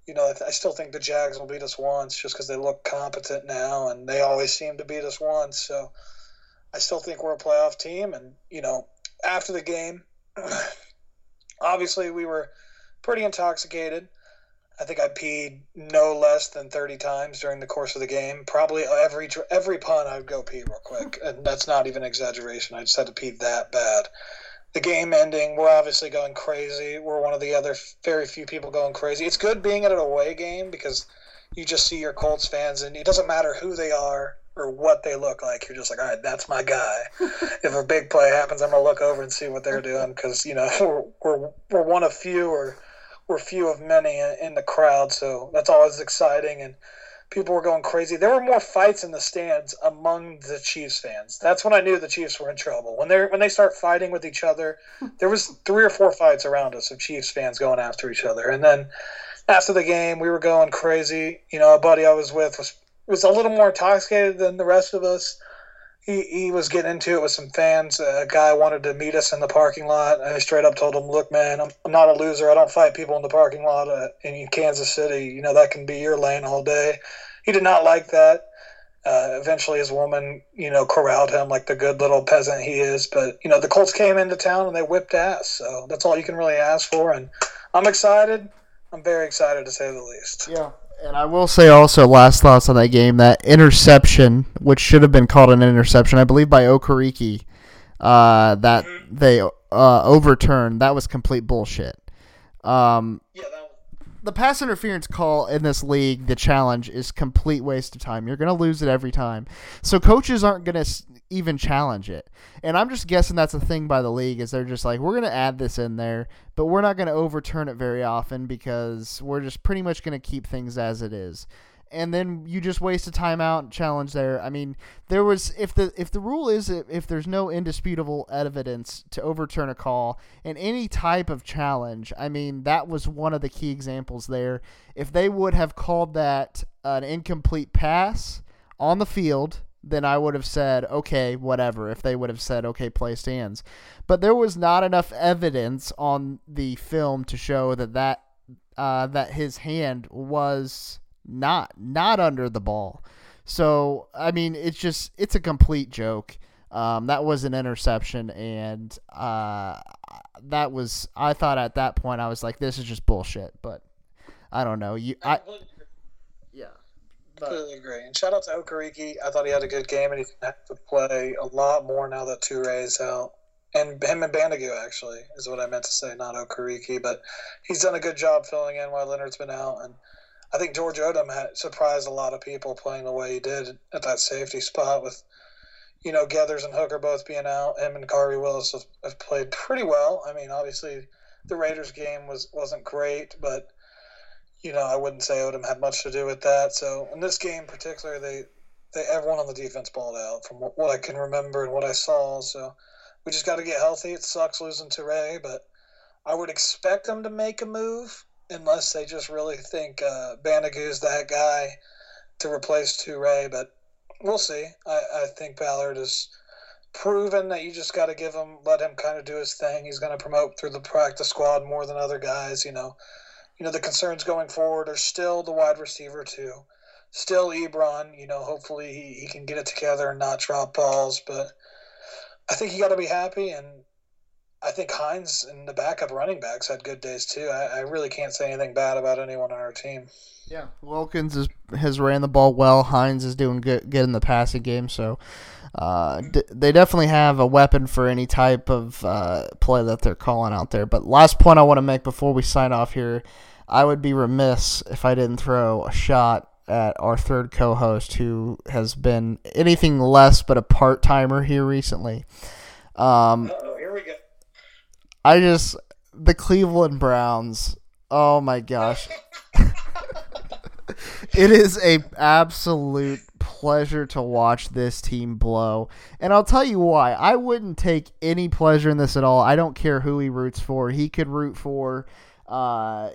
you know I, th- I still think the Jags will beat us once just because they look competent now, and they always seem to beat us once. So I still think we're a playoff team, and you know after the game, obviously we were pretty intoxicated. I think I peed no less than 30 times during the course of the game. Probably every every punt I would go pee real quick, and that's not even exaggeration. I just had to pee that bad. The game ending, we're obviously going crazy. We're one of the other very few people going crazy. It's good being at an away game because you just see your Colts fans, and it doesn't matter who they are or what they look like. You're just like, all right, that's my guy. if a big play happens, I'm gonna look over and see what they're doing because you know we're, we're we're one of few or were few of many in the crowd, so that's always exciting. And people were going crazy. There were more fights in the stands among the Chiefs fans. That's when I knew the Chiefs were in trouble. When they when they start fighting with each other, there was three or four fights around us of Chiefs fans going after each other. And then after the game, we were going crazy. You know, a buddy I was with was was a little more intoxicated than the rest of us he, he was getting into it with some fans. A guy wanted to meet us in the parking lot. I straight up told him, "Look, man, I'm, I'm not a loser. I don't fight people in the parking lot uh, in Kansas City. You know that can be your lane all day." He did not like that. Uh, eventually, his woman, you know, corralled him like the good little peasant he is. But you know, the Colts came into town and they whipped ass. So that's all you can really ask for. And I'm excited. I'm very excited to say the least. Yeah. And I will say also, last thoughts on that game, that interception, which should have been called an interception, I believe by Okereke, uh, that they uh, overturned, that was complete bullshit. Um, yeah, the pass interference call in this league, the challenge is complete waste of time. You're going to lose it every time. So coaches aren't going to even challenge it. And I'm just guessing that's a thing by the league is they're just like we're going to add this in there, but we're not going to overturn it very often because we're just pretty much going to keep things as it is and then you just waste a timeout challenge there. I mean, there was if the if the rule is if there's no indisputable evidence to overturn a call in any type of challenge, I mean that was one of the key examples there. If they would have called that an incomplete pass on the field, then I would have said okay, whatever. If they would have said okay, play stands, but there was not enough evidence on the film to show that that uh, that his hand was not not under the ball. So I mean, it's just it's a complete joke. Um, that was an interception, and uh, that was I thought at that point I was like, this is just bullshit. But I don't know. You, I, yeah, completely agree. And shout out to Okereke. I thought he had a good game, and he's gonna have to play a lot more now that Turay's out. And him and Banogu actually is what I meant to say, not Okereke. But he's done a good job filling in while Leonard's been out, and I think George Odum had surprised a lot of people playing the way he did at that safety spot with, you know, Geathers and Hooker both being out. Him and Khari Willis have, have played pretty well. I mean, obviously the Raiders game was wasn't great, but you know, I wouldn't say Odum had much to do with that. So in this game in particular, they they everyone on the defense balled out from what I can remember and what I saw. So we just got to get healthy. It sucks losing to Ray, but I would expect them to make a move unless they just really think uh, Banogu's that guy to replace Turay. But we'll see. I, I think Ballard has proven that you just got to give him, let him kind of do his thing. He's going to promote through the practice squad more than other guys. You know, you know the concerns going forward are still the wide receiver too. Still Ebron, you know, hopefully he, he can get it together and not drop balls, but I think you got to be happy and I think Hines and the backup running backs had good days too. I, I, really can't say anything bad about anyone on our team. Yeah, Wilkins is, has ran the ball well. Hines is doing good, good in the passing game. So uh, d- they definitely have a weapon for any type of uh, play that they're calling out there. But last point I want to make before we sign off here, I would be remiss if I didn't throw a shot at our third co-host who has been anything less but a part timer here recently. Um. I just the Cleveland Browns. Oh my gosh. it is a absolute pleasure to watch this team blow. And I'll tell you why. I wouldn't take any pleasure in this at all. I don't care who he roots for. He could root for uh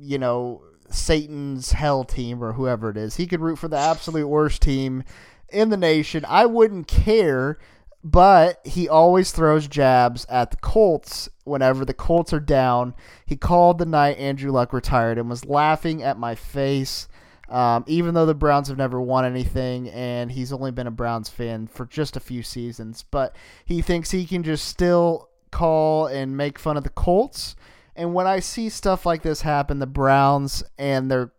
you know, Satan's hell team or whoever it is. He could root for the absolute worst team in the nation. I wouldn't care but he always throws jabs at the Colts whenever the Colts are down. He called the night Andrew Luck retired and was laughing at my face. Um, even though the Browns have never won anything and he's only been a Browns fan for just a few seasons, but he thinks he can just still call and make fun of the Colts. And when I see stuff like this happen, the Browns and their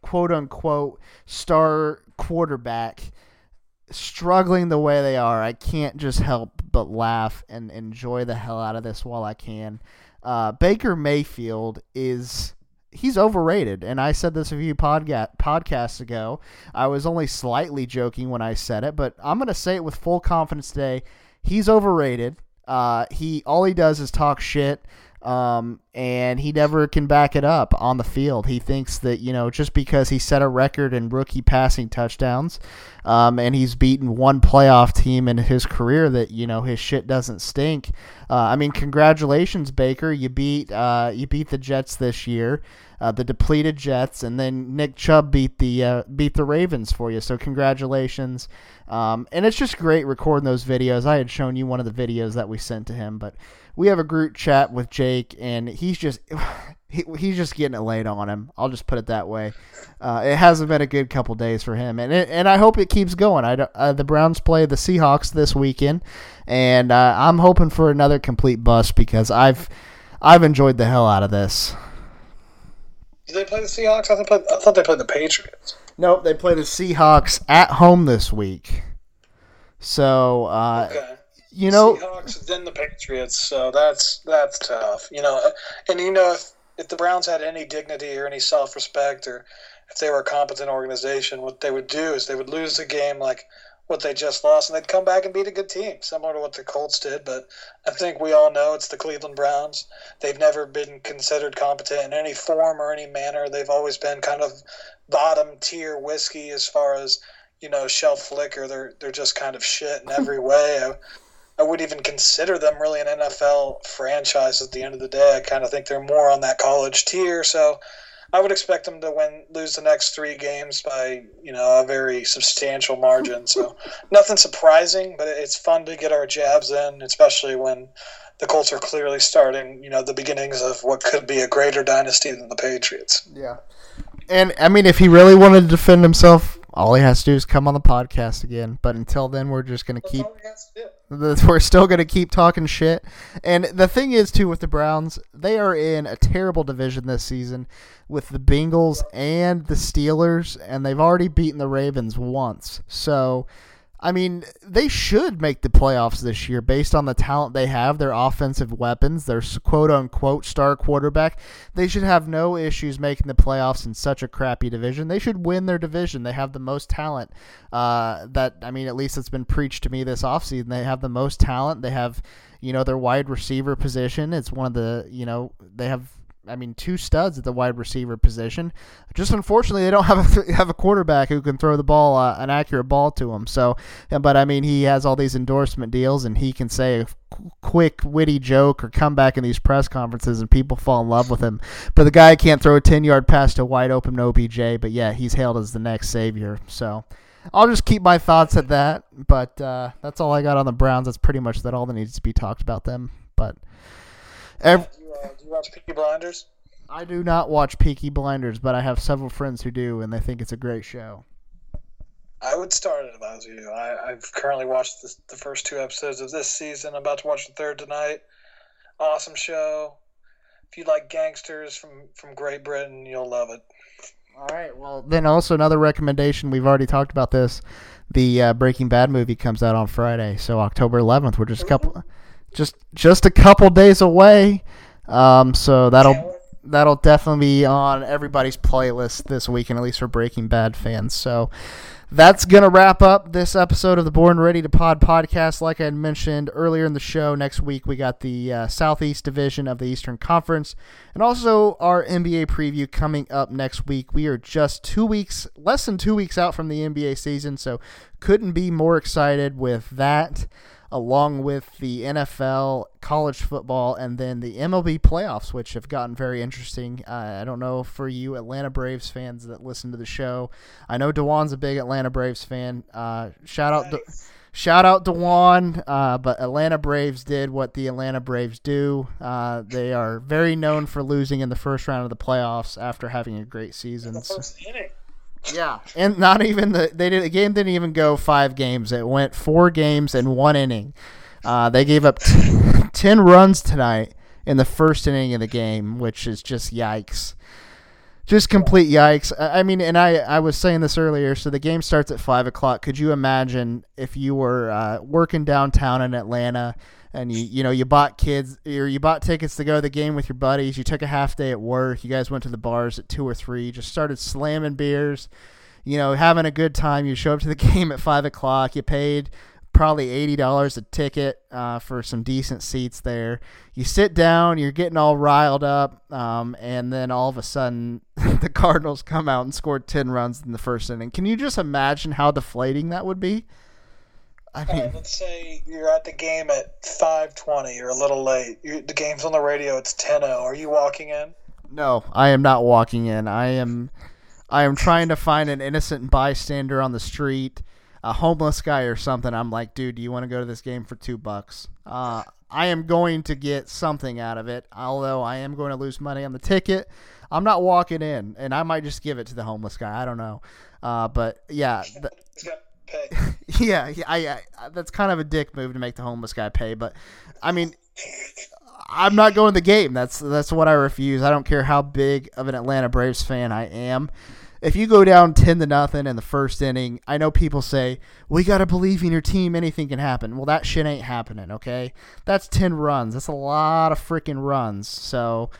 quote unquote star quarterback struggling the way they are, I can't just help but laugh and enjoy the hell out of this while I can. Uh, Baker Mayfield is he's overrated, and I said this a few podca- podcasts ago. I was only slightly joking when I said it, but I'm gonna say it with full confidence today. He's overrated. Uh, he all he does is talk shit. Um, and he never can back it up on the field. He thinks that you know just because he set a record in rookie passing touchdowns, um, and he's beaten one playoff team in his career, that you know his shit doesn't stink. Uh, I mean, congratulations, Baker. You beat uh, you beat the Jets this year, uh, the depleted Jets, and then Nick Chubb beat the uh, beat the Ravens for you. So congratulations. Um, and it's just great recording those videos. I had shown you one of the videos that we sent to him, but we have a group chat with Jake, and he's just he, he's just getting it laid on him. I'll just put it that way. Uh, it hasn't been a good couple days for him, and it, and I hope it keeps going. I uh, the Browns play the Seahawks this weekend, and uh, I'm hoping for another complete bust because I've I've enjoyed the hell out of this. Did they play the Seahawks? I thought, I thought they played the Patriots. Nope, they play the Seahawks at home this week. So, uh, okay you know, Seahawks, then the Patriots. So that's that's tough. You know, and you know if if the Browns had any dignity or any self respect or if they were a competent organization, what they would do is they would lose the game like what they just lost, and they'd come back and beat a good team, similar to what the Colts did. But I think we all know it's the Cleveland Browns. They've never been considered competent in any form or any manner. They've always been kind of bottom tier whiskey as far as you know shelf liquor. They're they're just kind of shit in every way. I, would even consider them really an NFL franchise at the end of the day. I kind of think they're more on that college tier. So I would expect them to win, lose the next three games by you know a very substantial margin. So nothing surprising, but it's fun to get our jabs in, especially when the Colts are clearly starting. You know the beginnings of what could be a greater dynasty than the Patriots. Yeah. And I mean, if he really wanted to defend himself, all he has to do is come on the podcast again. But until then, we're just gonna keep. We're still going to keep talking shit. And the thing is, too, with the Browns, they are in a terrible division this season with the Bengals and the Steelers, and they've already beaten the Ravens once. So, I mean, they should make the playoffs this year based on the talent they have, their offensive weapons, their quote unquote star quarterback. They should have no issues making the playoffs in such a crappy division. They should win their division. They have the most talent. Uh, that, I mean, at least it's been preached to me this offseason. They have the most talent. They have, you know, their wide receiver position. It's one of the, you know, they have I mean, two studs at the wide receiver position. Just unfortunately, they don't have a have a quarterback who can throw the ball, uh, an accurate ball to him. So, but I mean, he has all these endorsement deals, and he can say a quick, witty joke or come back in these press conferences, and people fall in love with him. But the guy can't throw a ten yard pass to wide open OBJ. But yeah, he's hailed as the next savior. So. I'll just keep my thoughts at that, but uh, that's all I got on the Browns. That's pretty much that all that needs to be talked about them. But every, uh, do you watch Peaky Blinders? I do not watch Peaky Blinders, but I have several friends who do, and they think it's a great show. I would start it if I was you. I, have currently watched this, the first two episodes of this season. I'm about to watch the third tonight. Awesome show. If you like gangsters from, from Great Britain, you'll love it. All right. Well, then also another recommendation. We've already talked about this. The uh, Breaking Bad movie comes out on Friday, so October 11th. We're just a couple, just just a couple days away. Um, so that'll that'll definitely be on everybody's playlist this weekend, at least for Breaking Bad fans. So that's going to wrap up this episode of the Born Ready 2 Pod podcast. Like I had mentioned earlier in the show, next week we got the uh, Southeast Division of the Eastern Conference and also our NBA preview coming up next week. We are just two weeks, less than two weeks out from the NBA season, so couldn't be more excited with that along with the NFL, college football, and then the MLB playoffs, which have gotten very interesting. Uh, I don't know for you Atlanta Braves fans that listen to the show. I know Dewan's a big Atlanta Braves fan. Uh, shout out. De- shout out Dewan, uh, but Atlanta Braves did what the Atlanta Braves do. Uh, they are very known for losing in the first round of the playoffs after having a great season. So, yeah, and not even the they did the game didn't even go five games. It went four games and one inning. Uh, they gave up t- ten runs tonight in the first inning of the game, which is just yikes. Just complete yikes. I mean, and I, I was saying this earlier. So the game starts at five o'clock. Could you imagine if you were uh, working downtown in Atlanta and you you know you bought kids or you bought tickets to go to the game with your buddies. You took a half day at work. You guys went to the bars at two or three. Just started slamming beers. You know, having a good time. You show up to the game at five o'clock. You paid probably eighty dollars a ticket uh, for some decent seats there. You sit down. You're getting all riled up, um, and then all of a sudden, the Cardinals come out and scored ten runs in the first inning. Can you just imagine how deflating that would be? I mean, right, let's say you're at the game at 5:20. You're a little late. you the game's on the radio. It's 10:0. Are you walking in? No, I am not walking in. I am, I am trying to find an innocent bystander on the street, a homeless guy or something. I'm like, dude, do you want to go to this game for two bucks? Uh, I am going to get something out of it, although I am going to lose money on the ticket. I'm not walking in, and I might just give it to the homeless guy. I don't know, uh, but yeah. The, pay. yeah, I, I, that's kind of a dick move to make the homeless guy pay, but I mean, I'm not going to the game. That's that's what I refuse. I don't care how big of an Atlanta Braves fan I am. If you go down ten to nothing in the first inning, I know people say we got to believe in your team. Anything can happen. Well, that shit ain't happening. Okay, that's ten runs. That's a lot of freaking runs. So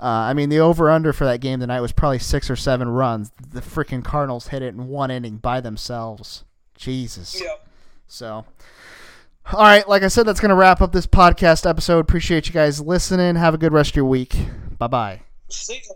Uh, I mean, the over under for that game tonight was probably six or seven runs. The freaking Cardinals hit it in one inning by themselves. Jesus. Yep. So, all right, like I said, that's going to wrap up this podcast episode. Appreciate you guys listening. Have a good rest of your week. Bye bye. See ya.